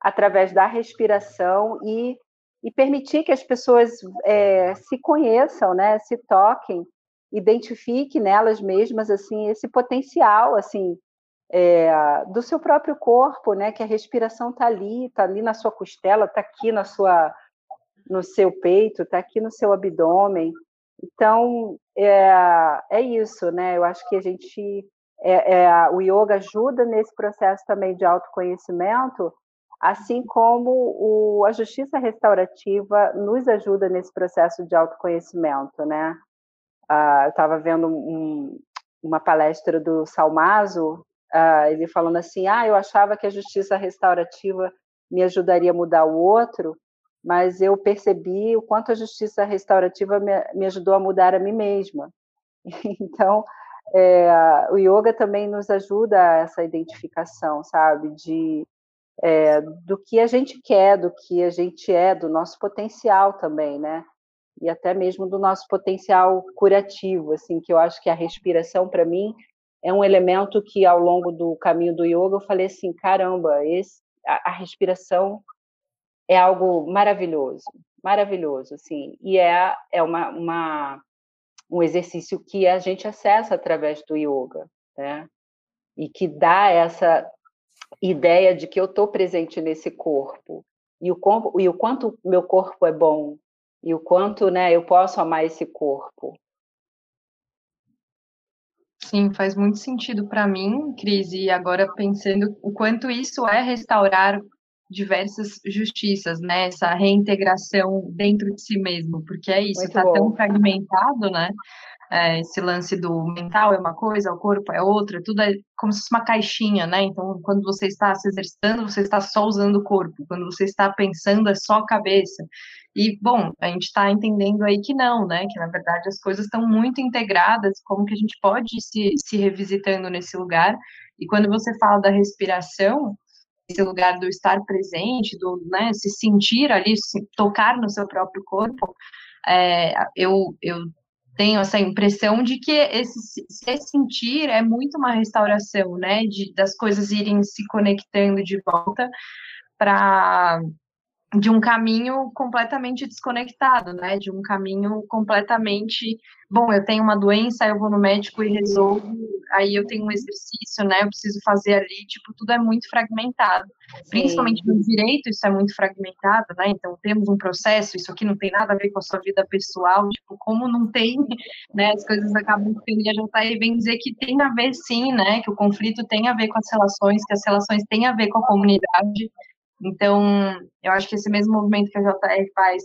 através da respiração e, e permitir que as pessoas é, se conheçam, né? Se toquem, identifiquem nelas mesmas assim esse potencial, assim, é, do seu próprio corpo, né? Que a respiração está ali, está ali na sua costela, está aqui na sua, no seu peito, está aqui no seu abdômen. Então é, é isso, né? Eu acho que a gente é, é, o yoga ajuda nesse processo também de autoconhecimento, assim como o, a justiça restaurativa nos ajuda nesse processo de autoconhecimento, né? Ah, eu estava vendo um, uma palestra do Salmazo, ah, ele falando assim, ah, eu achava que a justiça restaurativa me ajudaria a mudar o outro, mas eu percebi o quanto a justiça restaurativa me, me ajudou a mudar a mim mesma. Então, é, o yoga também nos ajuda a essa identificação, sabe, de é, do que a gente quer, do que a gente é, do nosso potencial também, né? E até mesmo do nosso potencial curativo, assim, que eu acho que a respiração para mim é um elemento que ao longo do caminho do yoga eu falei assim, caramba, esse, a, a respiração é algo maravilhoso, maravilhoso, assim, e é, é uma, uma um exercício que a gente acessa através do yoga, né? E que dá essa ideia de que eu estou presente nesse corpo e o, e o quanto meu corpo é bom e o quanto, né, eu posso amar esse corpo. Sim, faz muito sentido para mim, Cris, e agora pensando o quanto isso é restaurar diversas justiças, né? Essa reintegração dentro de si mesmo, porque é isso, está tão fragmentado, né? É, esse lance do mental é uma coisa, o corpo é outra, tudo é como se fosse uma caixinha, né? Então, quando você está se exercitando, você está só usando o corpo, quando você está pensando, é só a cabeça. E, bom, a gente está entendendo aí que não, né? Que na verdade as coisas estão muito integradas, como que a gente pode ir se, se revisitando nesse lugar. E quando você fala da respiração, esse lugar do estar presente, do né, se sentir ali, se tocar no seu próprio corpo, é, eu, eu tenho essa impressão de que esse se sentir é muito uma restauração, né, de, das coisas irem se conectando de volta para de um caminho completamente desconectado, né? De um caminho completamente, bom, eu tenho uma doença, eu vou no médico e resolvo, aí eu tenho um exercício, né? Eu preciso fazer ali, tipo, tudo é muito fragmentado. Sim. Principalmente no direito, isso é muito fragmentado, né? Então temos um processo, isso aqui não tem nada a ver com a sua vida pessoal, tipo, como não tem, né? As coisas acabam ficando e a JR vem dizer que tem a ver sim, né? Que o conflito tem a ver com as relações, que as relações têm a ver com a comunidade, então, eu acho que esse mesmo movimento que a JR faz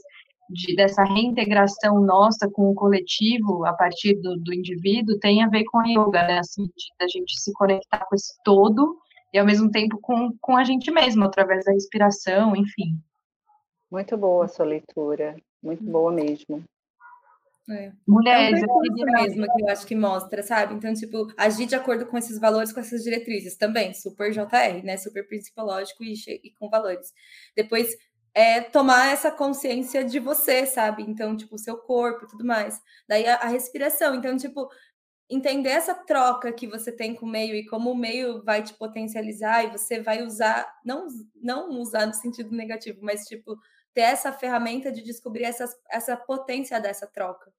de, dessa reintegração nossa com o coletivo, a partir do, do indivíduo, tem a ver com a yoga, né? Assim, da gente se conectar com esse todo e, ao mesmo tempo, com, com a gente mesmo, através da respiração, enfim. Muito boa a sua leitura, muito boa mesmo. É. Mulheres, é um mesmo que eu acho que mostra, sabe? Então, tipo, agir de acordo com esses valores, com essas diretrizes também, super JR, né? Super principológico e, e com valores. Depois, é tomar essa consciência de você, sabe? Então, tipo, o seu corpo e tudo mais. Daí a, a, respiração. Então, tipo, entender essa troca que você tem com o meio e como o meio vai te potencializar e você vai usar, não, não usar no sentido negativo, mas, tipo, ter essa ferramenta de descobrir essas, essa potência dessa troca.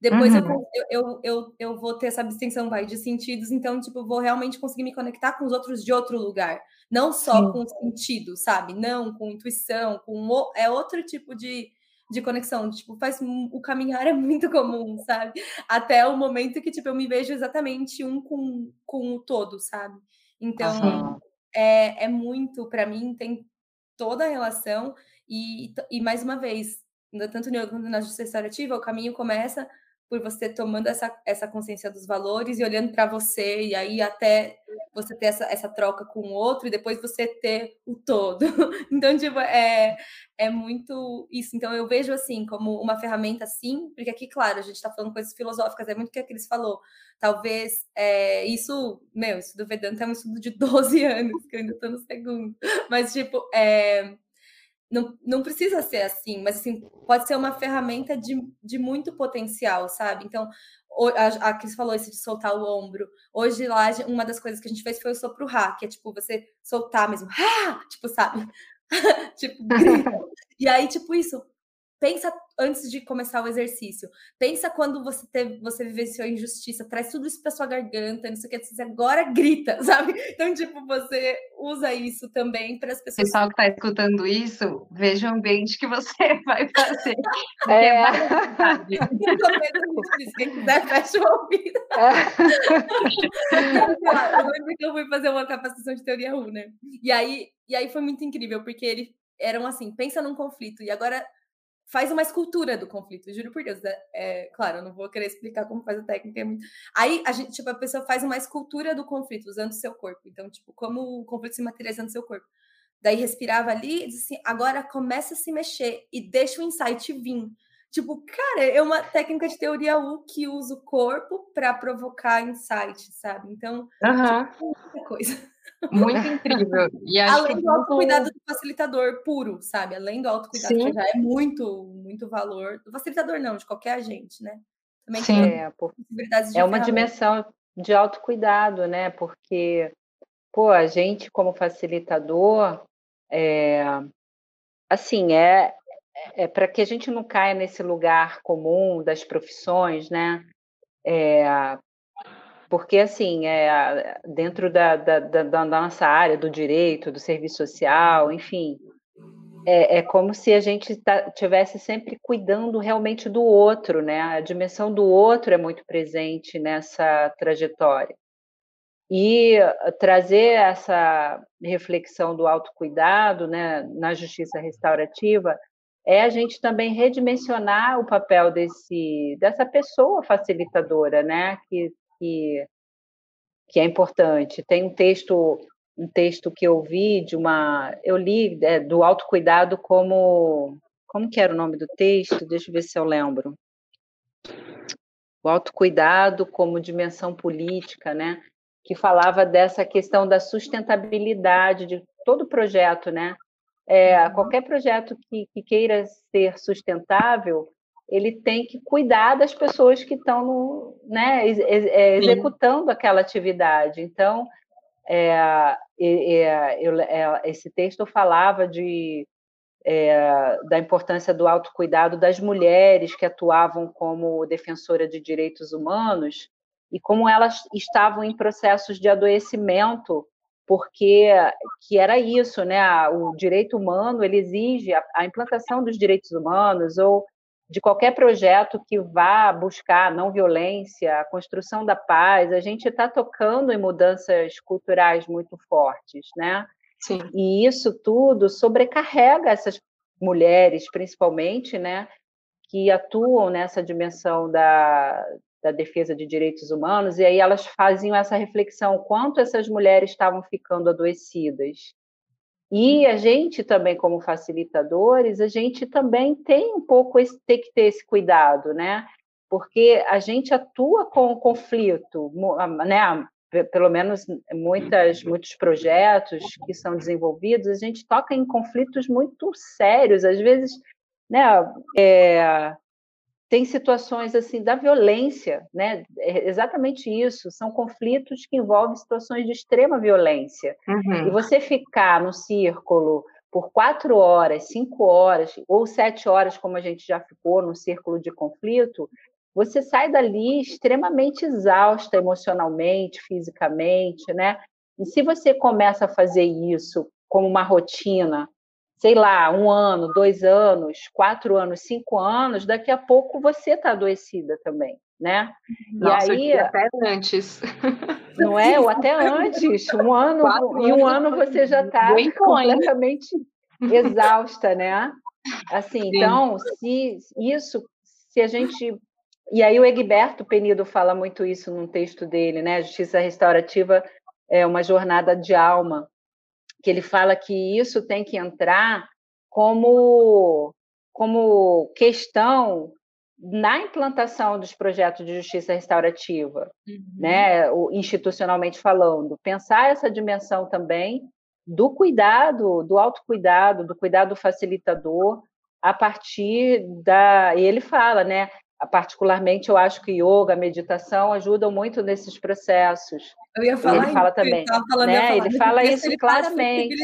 Depois uhum. eu, eu, eu, eu, vou ter essa abstenção vai, de sentidos, então, tipo, vou realmente conseguir me conectar com os outros de outro lugar. Não só Sim. com sentido, sabe? Não com intuição, com é outro tipo de, de conexão. Tipo, faz o caminhar é muito comum, sabe? Até o momento que, tipo, eu me vejo exatamente um com, com o todo, sabe? Então, é, é muito, para mim, tem toda a relação. E, e mais uma vez, tanto na justiça restaurativa, o caminho começa por você tomando essa, essa consciência dos valores e olhando para você, e aí até você ter essa, essa troca com o outro, e depois você ter o todo. Então, tipo, é, é muito isso. Então, eu vejo assim, como uma ferramenta assim, porque aqui, claro, a gente está falando coisas filosóficas, é muito o que a Cris falou. Talvez é, isso, meu, isso do Vedanta é um estudo de 12 anos, que eu ainda estou no segundo. Mas, tipo, é, não, não precisa ser assim, mas assim, pode ser uma ferramenta de, de muito potencial, sabe? Então, a, a Cris falou isso de soltar o ombro. Hoje lá, uma das coisas que a gente fez foi o sopro rá, que é tipo você soltar mesmo, ah! tipo, sabe? tipo, e aí, tipo, isso, pensa antes de começar o exercício. Pensa quando você teve, você vivenciou injustiça, traz tudo isso para sua garganta, não sei o que, você agora grita, sabe? Então, tipo, você usa isso também para as pessoas. Pessoal que está escutando isso, veja o ambiente que você vai fazer. É, é Quem quiser, fecha o ouvido. É. eu lembro que eu fui fazer uma capacitação de teoria U, né? E aí, e aí foi muito incrível, porque eles eram assim, pensa num conflito, e agora faz uma escultura do conflito, juro por Deus. É, é, claro, eu não vou querer explicar como faz a técnica. É muito... Aí a gente, tipo, a pessoa faz uma escultura do conflito usando o seu corpo. Então, tipo, como o conflito se materializa no seu corpo. Daí respirava ali e disse assim: agora começa a se mexer e deixa o insight vir. Tipo, cara, é uma técnica de teoria U que usa o corpo para provocar insight, sabe? Então, uhum. tipo, muita coisa. Muito incrível. E Além do autocuidado do facilitador puro, sabe? Além do autocuidado, Sim. que já é muito, muito valor. Do facilitador não, de qualquer agente, né? Também Sim. É, por... é uma dimensão de autocuidado, né? Porque, pô, a gente como facilitador, é... assim, é, é para que a gente não caia nesse lugar comum das profissões, né? É, porque, assim, é, dentro da, da, da, da, nossa área, do direito, do serviço social, enfim, é, é como se a gente tivesse sempre cuidando realmente do outro, né? A dimensão do outro é muito presente nessa trajetória. E trazer essa reflexão do autocuidado né, na justiça restaurativa é a gente também redimensionar o papel desse, dessa pessoa facilitadora, né, que que, que é importante. Tem um texto um texto que eu vi de uma eu li é, do autocuidado como como que era o nome do texto deixa eu ver se eu lembro o autocuidado como dimensão política né que falava dessa questão da sustentabilidade de todo projeto né é, uhum. qualquer projeto que, que queira ser sustentável ele tem que cuidar das pessoas que estão né, é, executando aquela atividade. Então, é, é, eu, é, esse texto falava de, é, da importância do autocuidado das mulheres que atuavam como defensora de direitos humanos e como elas estavam em processos de adoecimento porque que era isso, né? O direito humano ele exige a, a implantação dos direitos humanos ou de qualquer projeto que vá buscar a não violência, a construção da paz, a gente está tocando em mudanças culturais muito fortes, né? Sim. E isso tudo sobrecarrega essas mulheres, principalmente, né, que atuam nessa dimensão da, da defesa de direitos humanos, e aí elas faziam essa reflexão: quanto essas mulheres estavam ficando adoecidas, e a gente também, como facilitadores, a gente também tem um pouco esse, tem que ter esse cuidado, né? porque a gente atua com o conflito, né? Pelo menos muitas, muitos projetos que são desenvolvidos, a gente toca em conflitos muito sérios, às vezes, né? É, tem situações assim da violência, né? É exatamente isso. São conflitos que envolvem situações de extrema violência. Uhum. E você ficar no círculo por quatro horas, cinco horas ou sete horas, como a gente já ficou no círculo de conflito, você sai dali extremamente exausta emocionalmente, fisicamente, né? E se você começa a fazer isso como uma rotina, sei lá, um ano, dois anos, quatro anos, cinco anos, daqui a pouco você está adoecida também, né? Nossa, e aí até antes. Não é? Ou até antes, um ano, quatro em um ano você já está completamente exausta, né? Assim, Sim. então, se isso, se a gente e aí o Egberto Penido fala muito isso num texto dele, né? Justiça restaurativa é uma jornada de alma, que ele fala que isso tem que entrar como como questão na implantação dos projetos de justiça restaurativa, uhum. né, institucionalmente falando, pensar essa dimensão também do cuidado, do autocuidado, do cuidado facilitador, a partir da. E ele fala, né? Particularmente eu acho que yoga, meditação ajudam muito nesses processos. Eu ia falar ele fala também, falando, né? Ele fala isso ele claramente.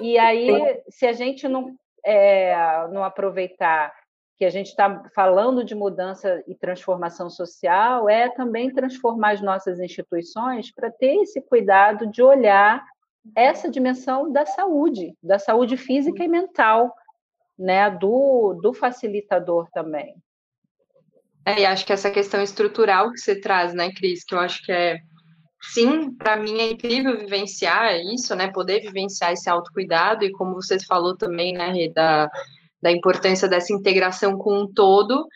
E aí, se a gente não é, não aproveitar que a gente está falando de mudança e transformação social, é também transformar as nossas instituições para ter esse cuidado de olhar essa dimensão da saúde, da saúde física e mental, né, do, do facilitador também. É, e acho que essa questão estrutural que você traz, né, Cris, que eu acho que é, sim, para mim é incrível vivenciar isso, né, poder vivenciar esse autocuidado e como você falou também, né, da, da importância dessa integração com um todo,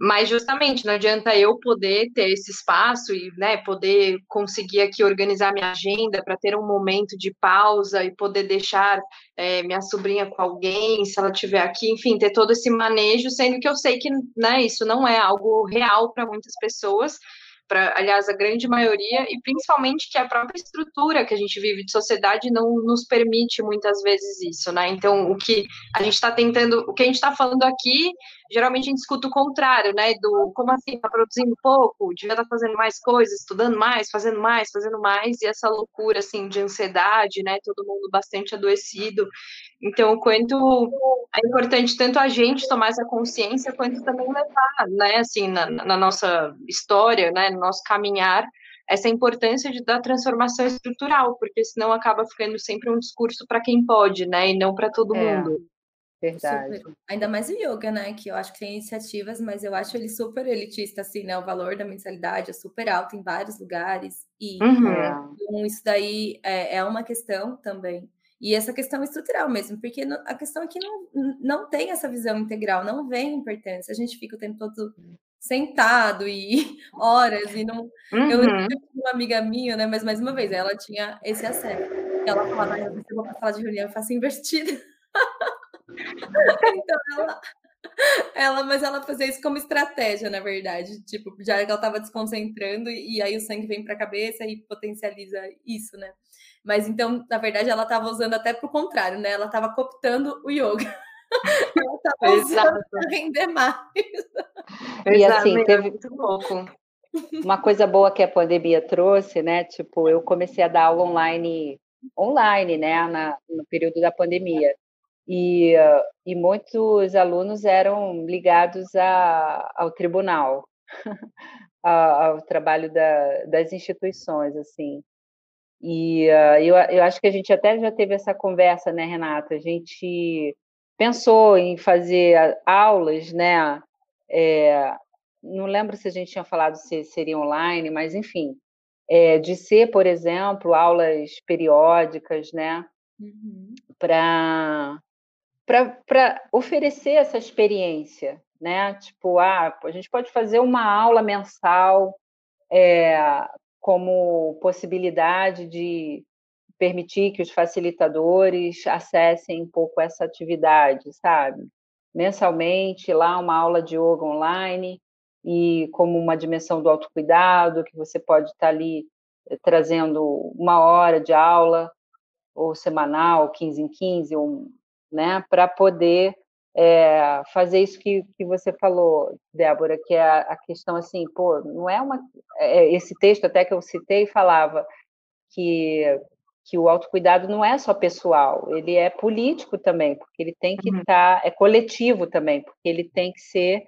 mas justamente não adianta eu poder ter esse espaço e né, poder conseguir aqui organizar minha agenda para ter um momento de pausa e poder deixar é, minha sobrinha com alguém, se ela estiver aqui, enfim, ter todo esse manejo, sendo que eu sei que né, isso não é algo real para muitas pessoas para, aliás, a grande maioria, e principalmente que a própria estrutura que a gente vive de sociedade não nos permite muitas vezes isso, né? Então, o que a gente está tentando, o que a gente está falando aqui, geralmente a gente escuta o contrário, né? Do como assim, está produzindo pouco, devia estar tá fazendo mais coisas, estudando mais, fazendo mais, fazendo mais, e essa loucura, assim, de ansiedade, né? Todo mundo bastante adoecido. Então, quanto é importante tanto a gente tomar essa consciência, quanto também levar, né, assim, na, na nossa história, né, no nosso caminhar, essa importância de, da transformação estrutural, porque senão acaba ficando sempre um discurso para quem pode, né, e não para todo é, mundo. Verdade. Super. Ainda mais o yoga, né, que eu acho que tem iniciativas, mas eu acho ele super elitista, assim, né, o valor da mensalidade é super alto em vários lugares, e uhum. então, isso daí é, é uma questão também e essa questão estrutural mesmo, porque a questão é que não, não tem essa visão integral, não vem importância. A gente fica o tempo todo sentado e horas e não. Uhum. Eu uma amiga minha, né? Mas mais uma vez, ela tinha esse acesso. Ela falava, eu vou sala de reunião, eu faço invertida. Então ela, ela, mas ela fazia isso como estratégia, na verdade. Tipo, já que ela estava desconcentrando e aí o sangue vem para a cabeça e potencializa isso, né? Mas então, na verdade, ela estava usando até para o contrário, né? Ela estava cooptando o yoga. ela estava usando para render mais. E assim, teve uma coisa boa que a pandemia trouxe, né? Tipo, eu comecei a dar aula online, online, né? Na, no período da pandemia. E, e muitos alunos eram ligados a, ao tribunal, ao, trabalho da, das instituições, assim. E uh, eu, eu acho que a gente até já teve essa conversa, né, Renata? A gente pensou em fazer aulas, né? É, não lembro se a gente tinha falado se seria online, mas enfim, é, de ser, por exemplo, aulas periódicas, né? Uhum. Para para oferecer essa experiência, né? Tipo, ah, a gente pode fazer uma aula mensal é, como possibilidade de permitir que os facilitadores acessem um pouco essa atividade, sabe? Mensalmente, lá uma aula de yoga online, e como uma dimensão do autocuidado, que você pode estar ali eh, trazendo uma hora de aula, ou semanal, 15 em 15, ou, né, para poder é, fazer isso que, que você falou, Débora, que é a, a questão assim, pô, não é uma. É, esse texto até que eu citei falava que, que o autocuidado não é só pessoal, ele é político também, porque ele tem que estar, uhum. tá, é coletivo também, porque ele tem que ser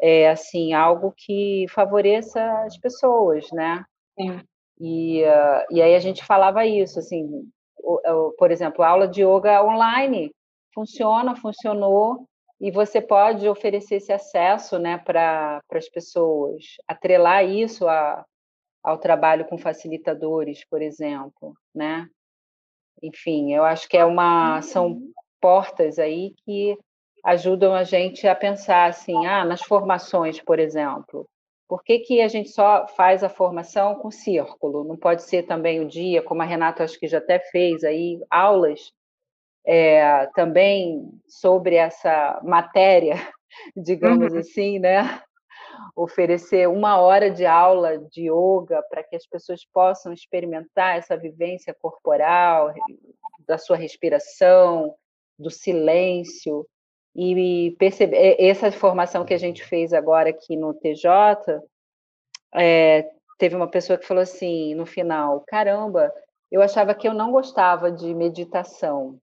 é, assim algo que favoreça as pessoas, né? Sim. E, uh, e aí a gente falava isso, assim, o, o, por exemplo, a aula de yoga online funciona, funcionou, e você pode oferecer esse acesso né, para as pessoas, atrelar isso a, ao trabalho com facilitadores, por exemplo, né? Enfim, eu acho que é uma são uhum. portas aí que ajudam a gente a pensar assim, ah, nas formações, por exemplo, por que, que a gente só faz a formação com círculo? Não pode ser também o dia, como a Renata acho que já até fez aí, aulas é, também sobre essa matéria, digamos uhum. assim, né? Oferecer uma hora de aula de yoga para que as pessoas possam experimentar essa vivência corporal, da sua respiração, do silêncio, e perceber essa formação que a gente fez agora aqui no TJ, é, teve uma pessoa que falou assim no final, caramba, eu achava que eu não gostava de meditação,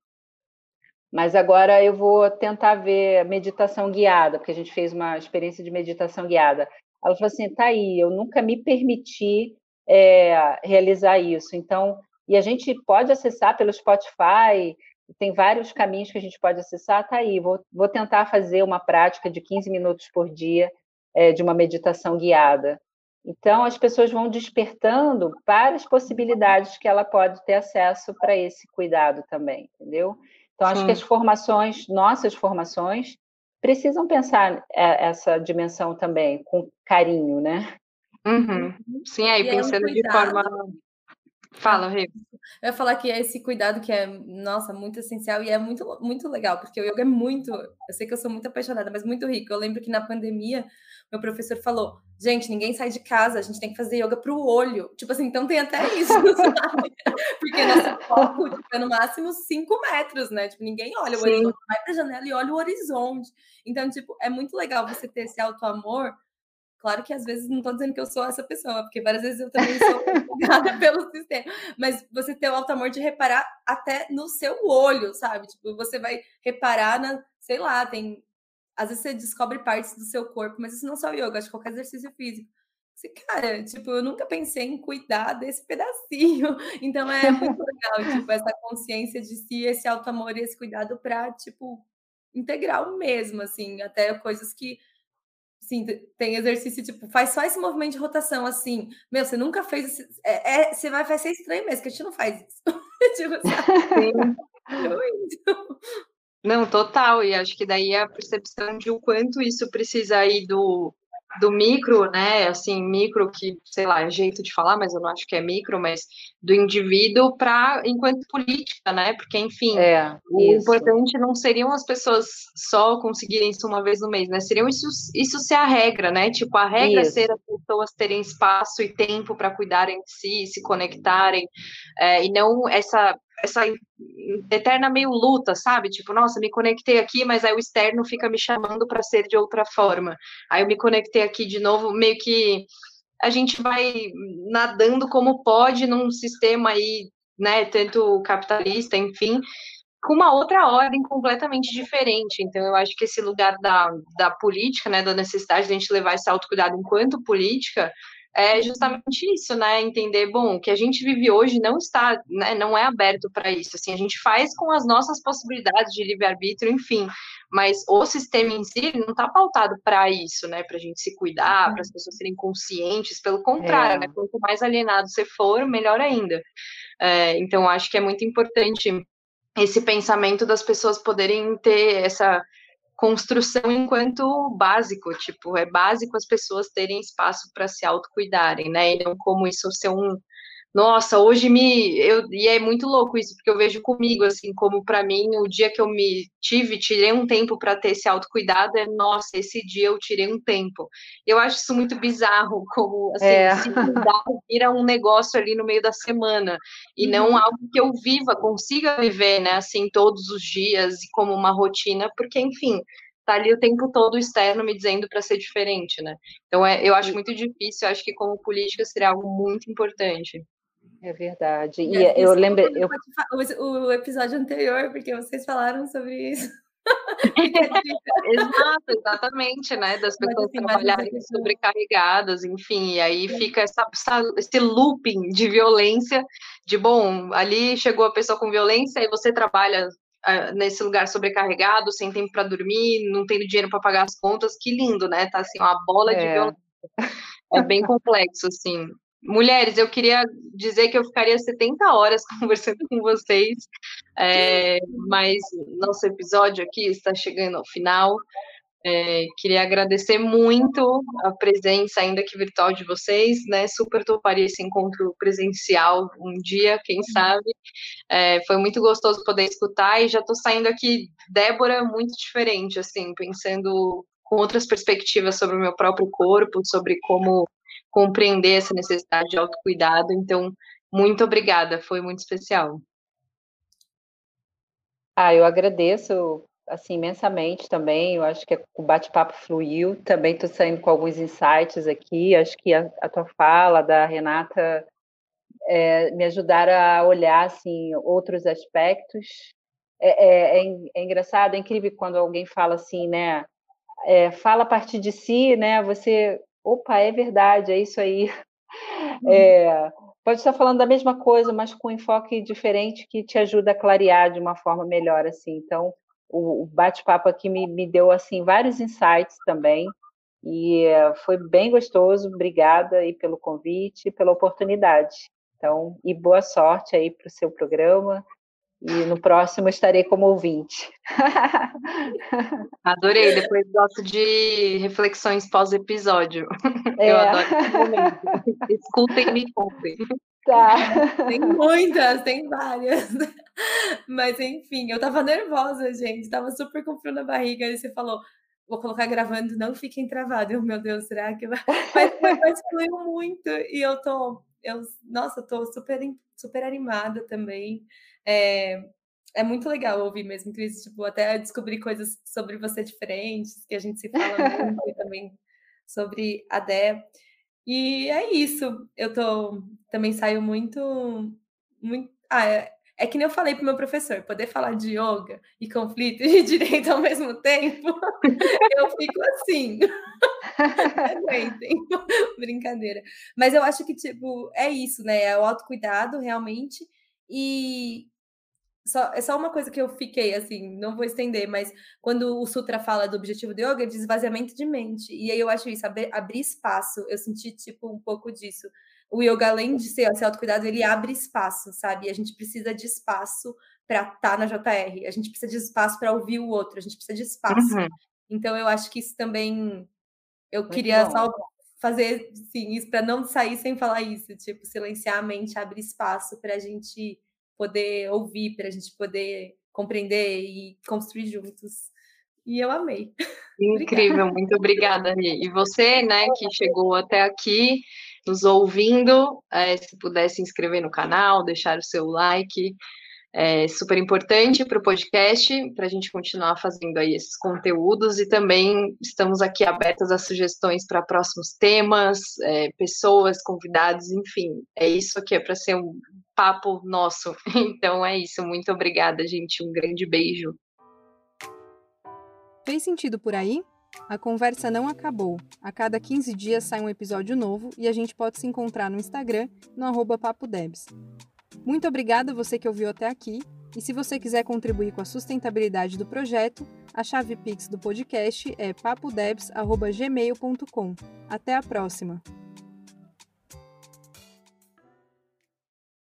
mas agora eu vou tentar ver meditação guiada, porque a gente fez uma experiência de meditação guiada. Ela falou assim, tá aí, eu nunca me permiti é, realizar isso. Então, e a gente pode acessar pelo Spotify, tem vários caminhos que a gente pode acessar, tá aí. Vou, vou tentar fazer uma prática de 15 minutos por dia é, de uma meditação guiada. Então, as pessoas vão despertando várias possibilidades que ela pode ter acesso para esse cuidado também, entendeu? Então, Sim. acho que as formações, nossas formações, precisam pensar é, essa dimensão também, com carinho, né? Uhum. Sim, aí pensando é um de forma Fala, Rê. Eu ia falar que é esse cuidado que é, nossa, muito essencial e é muito, muito legal, porque o yoga é muito. Eu sei que eu sou muito apaixonada, mas muito rico. Eu lembro que na pandemia, meu professor falou: gente, ninguém sai de casa, a gente tem que fazer yoga para o olho. Tipo assim, então tem até isso, sabe? Porque nosso foco tipo, é no máximo 5 metros, né? Tipo, ninguém olha o horizonte, vai para a janela e olha o horizonte. Então, tipo, é muito legal você ter esse auto-amor Claro que às vezes não estou dizendo que eu sou essa pessoa, porque várias vezes eu também sou empolgada pelo sistema. Mas você ter o alto amor de reparar até no seu olho, sabe? Tipo, você vai reparar na, sei lá, tem. Às vezes você descobre partes do seu corpo, mas isso não é só yoga, acho que qualquer exercício físico. Você, cara, tipo, eu nunca pensei em cuidar desse pedacinho. Então é muito legal, tipo, essa consciência de si, esse alto amor e esse cuidado para, tipo, integral mesmo, assim, até coisas que Sim, tem exercício, tipo, faz só esse movimento de rotação, assim. Meu, você nunca fez esse, é, é, você vai, vai ser estranho mesmo, que a gente não faz isso. tipo, não, total, e acho que daí é a percepção de o quanto isso precisa ir do, do micro, né, assim, micro que, sei lá, é jeito de falar, mas eu não acho que é micro, mas do indivíduo para enquanto política, né, porque, enfim, é, o isso. importante não seriam as pessoas só conseguirem isso uma vez no mês, né, seriam isso, isso ser a regra, né, tipo, a regra isso. ser as pessoas terem espaço e tempo para cuidarem de si, se conectarem, é, e não essa essa eterna meio luta, sabe? Tipo, nossa, me conectei aqui, mas aí o externo fica me chamando para ser de outra forma. Aí eu me conectei aqui de novo, meio que a gente vai nadando como pode num sistema aí, né, tanto capitalista, enfim, com uma outra ordem completamente diferente. Então, eu acho que esse lugar da, da política, né, da necessidade de a gente levar esse autocuidado enquanto política, é justamente isso, né? Entender, bom, o que a gente vive hoje não está, né, não é aberto para isso. Assim, a gente faz com as nossas possibilidades de livre-arbítrio, enfim, mas o sistema em si não está pautado para isso, né? Para a gente se cuidar, para as uhum. pessoas serem conscientes, pelo contrário, é. né? Quanto mais alienado você for, melhor ainda. É, então, acho que é muito importante esse pensamento das pessoas poderem ter essa construção enquanto básico, tipo, é básico as pessoas terem espaço para se autocuidarem, né? E não como isso ser um, nossa, hoje me. Eu, e é muito louco isso, porque eu vejo comigo, assim, como para mim, o dia que eu me tive, tirei um tempo para ter esse autocuidado, é nossa, esse dia eu tirei um tempo. Eu acho isso muito bizarro, como assim, é. se cuidar vira um negócio ali no meio da semana, e uhum. não algo que eu viva, consiga viver, né, assim, todos os dias, e como uma rotina, porque, enfim, tá ali o tempo todo externo me dizendo para ser diferente, né? Então, é, eu acho muito difícil, eu acho que como política seria algo muito importante. É verdade. E é, eu lembro. Eu... O episódio anterior, porque vocês falaram sobre isso. Exato, exatamente, né? Das pessoas assim, trabalharem sobrecarregadas, enfim, e aí fica essa, esse looping de violência, de bom, ali chegou a pessoa com violência e você trabalha uh, nesse lugar sobrecarregado, sem tempo para dormir, não tendo dinheiro para pagar as contas, que lindo, né? Tá assim, uma bola é. de violência. É bem complexo, assim. Mulheres, eu queria dizer que eu ficaria 70 horas conversando com vocês, é, mas nosso episódio aqui está chegando ao final. É, queria agradecer muito a presença, ainda que virtual, de vocês, né? Super toparia esse encontro presencial um dia, quem sabe. É, foi muito gostoso poder escutar e já estou saindo aqui, Débora, muito diferente, assim, pensando com outras perspectivas sobre o meu próprio corpo, sobre como compreender essa necessidade de autocuidado. Então, muito obrigada, foi muito especial. Ah, eu agradeço assim imensamente também. Eu acho que o bate-papo fluiu. Também estou saindo com alguns insights aqui. Acho que a, a tua fala da Renata é, me ajudaram a olhar assim outros aspectos. É, é, é, é engraçado, é incrível quando alguém fala assim, né? É, fala a partir de si, né? Você opa, é verdade, é isso aí. Uhum. É, pode estar falando da mesma coisa, mas com um enfoque diferente que te ajuda a clarear de uma forma melhor, assim. Então, o, o bate-papo aqui me, me deu, assim, vários insights também, e uh, foi bem gostoso. Obrigada aí pelo convite, pela oportunidade. Então, e boa sorte aí para o seu programa. E no próximo estarei como ouvinte. Adorei, depois gosto de reflexões pós-episódio. É. Eu adoro esse momento. Escutem e me contem. Tá. Tem muitas, tem várias. Mas enfim, eu tava nervosa, gente. Tava super com frio na barriga. Aí você falou, vou colocar gravando, não fiquem travados. Meu Deus, será que vai? Mas, mas fluiu muito. E eu tô, eu, nossa, eu tô super, super animada também. É, é muito legal ouvir mesmo, Cris, tipo, até descobrir coisas sobre você diferentes, que a gente se fala muito, e também sobre a Dé. E é isso. Eu tô também saio muito muito ah, é, é que nem eu falei pro meu professor, poder falar de yoga e conflito e direito ao mesmo tempo, eu fico assim. Aguentem. Brincadeira. Mas eu acho que, tipo, é isso, né? É o autocuidado, realmente. E, só, é só uma coisa que eu fiquei assim, não vou estender, mas quando o Sutra fala do objetivo de yoga, é de esvaziamento de mente. E aí eu acho isso, abrir, abrir espaço. Eu senti, tipo, um pouco disso. O yoga, além de ser esse autocuidado, ele abre espaço, sabe? E a gente precisa de espaço para estar tá na JR, a gente precisa de espaço para ouvir o outro, a gente precisa de espaço. Uhum. Então eu acho que isso também. Eu Muito queria bom. só fazer sim, isso para não sair sem falar isso, tipo, silenciar a mente, abrir espaço para a gente poder ouvir, para a gente poder compreender e construir juntos. E eu amei. Incrível, muito obrigada, E você, né, que chegou até aqui, nos ouvindo, é, se puder se inscrever no canal, deixar o seu like, é super importante para o podcast, para a gente continuar fazendo aí esses conteúdos e também estamos aqui abertas a sugestões para próximos temas, é, pessoas, convidados, enfim, é isso aqui, é para ser um papo nosso. Então é isso, muito obrigada, gente, um grande beijo. Fez sentido por aí? A conversa não acabou. A cada 15 dias sai um episódio novo e a gente pode se encontrar no Instagram, no arroba. Muito obrigada você que ouviu até aqui. E se você quiser contribuir com a sustentabilidade do projeto, a chave Pix do podcast é papodebs.gmail.com. Até a próxima!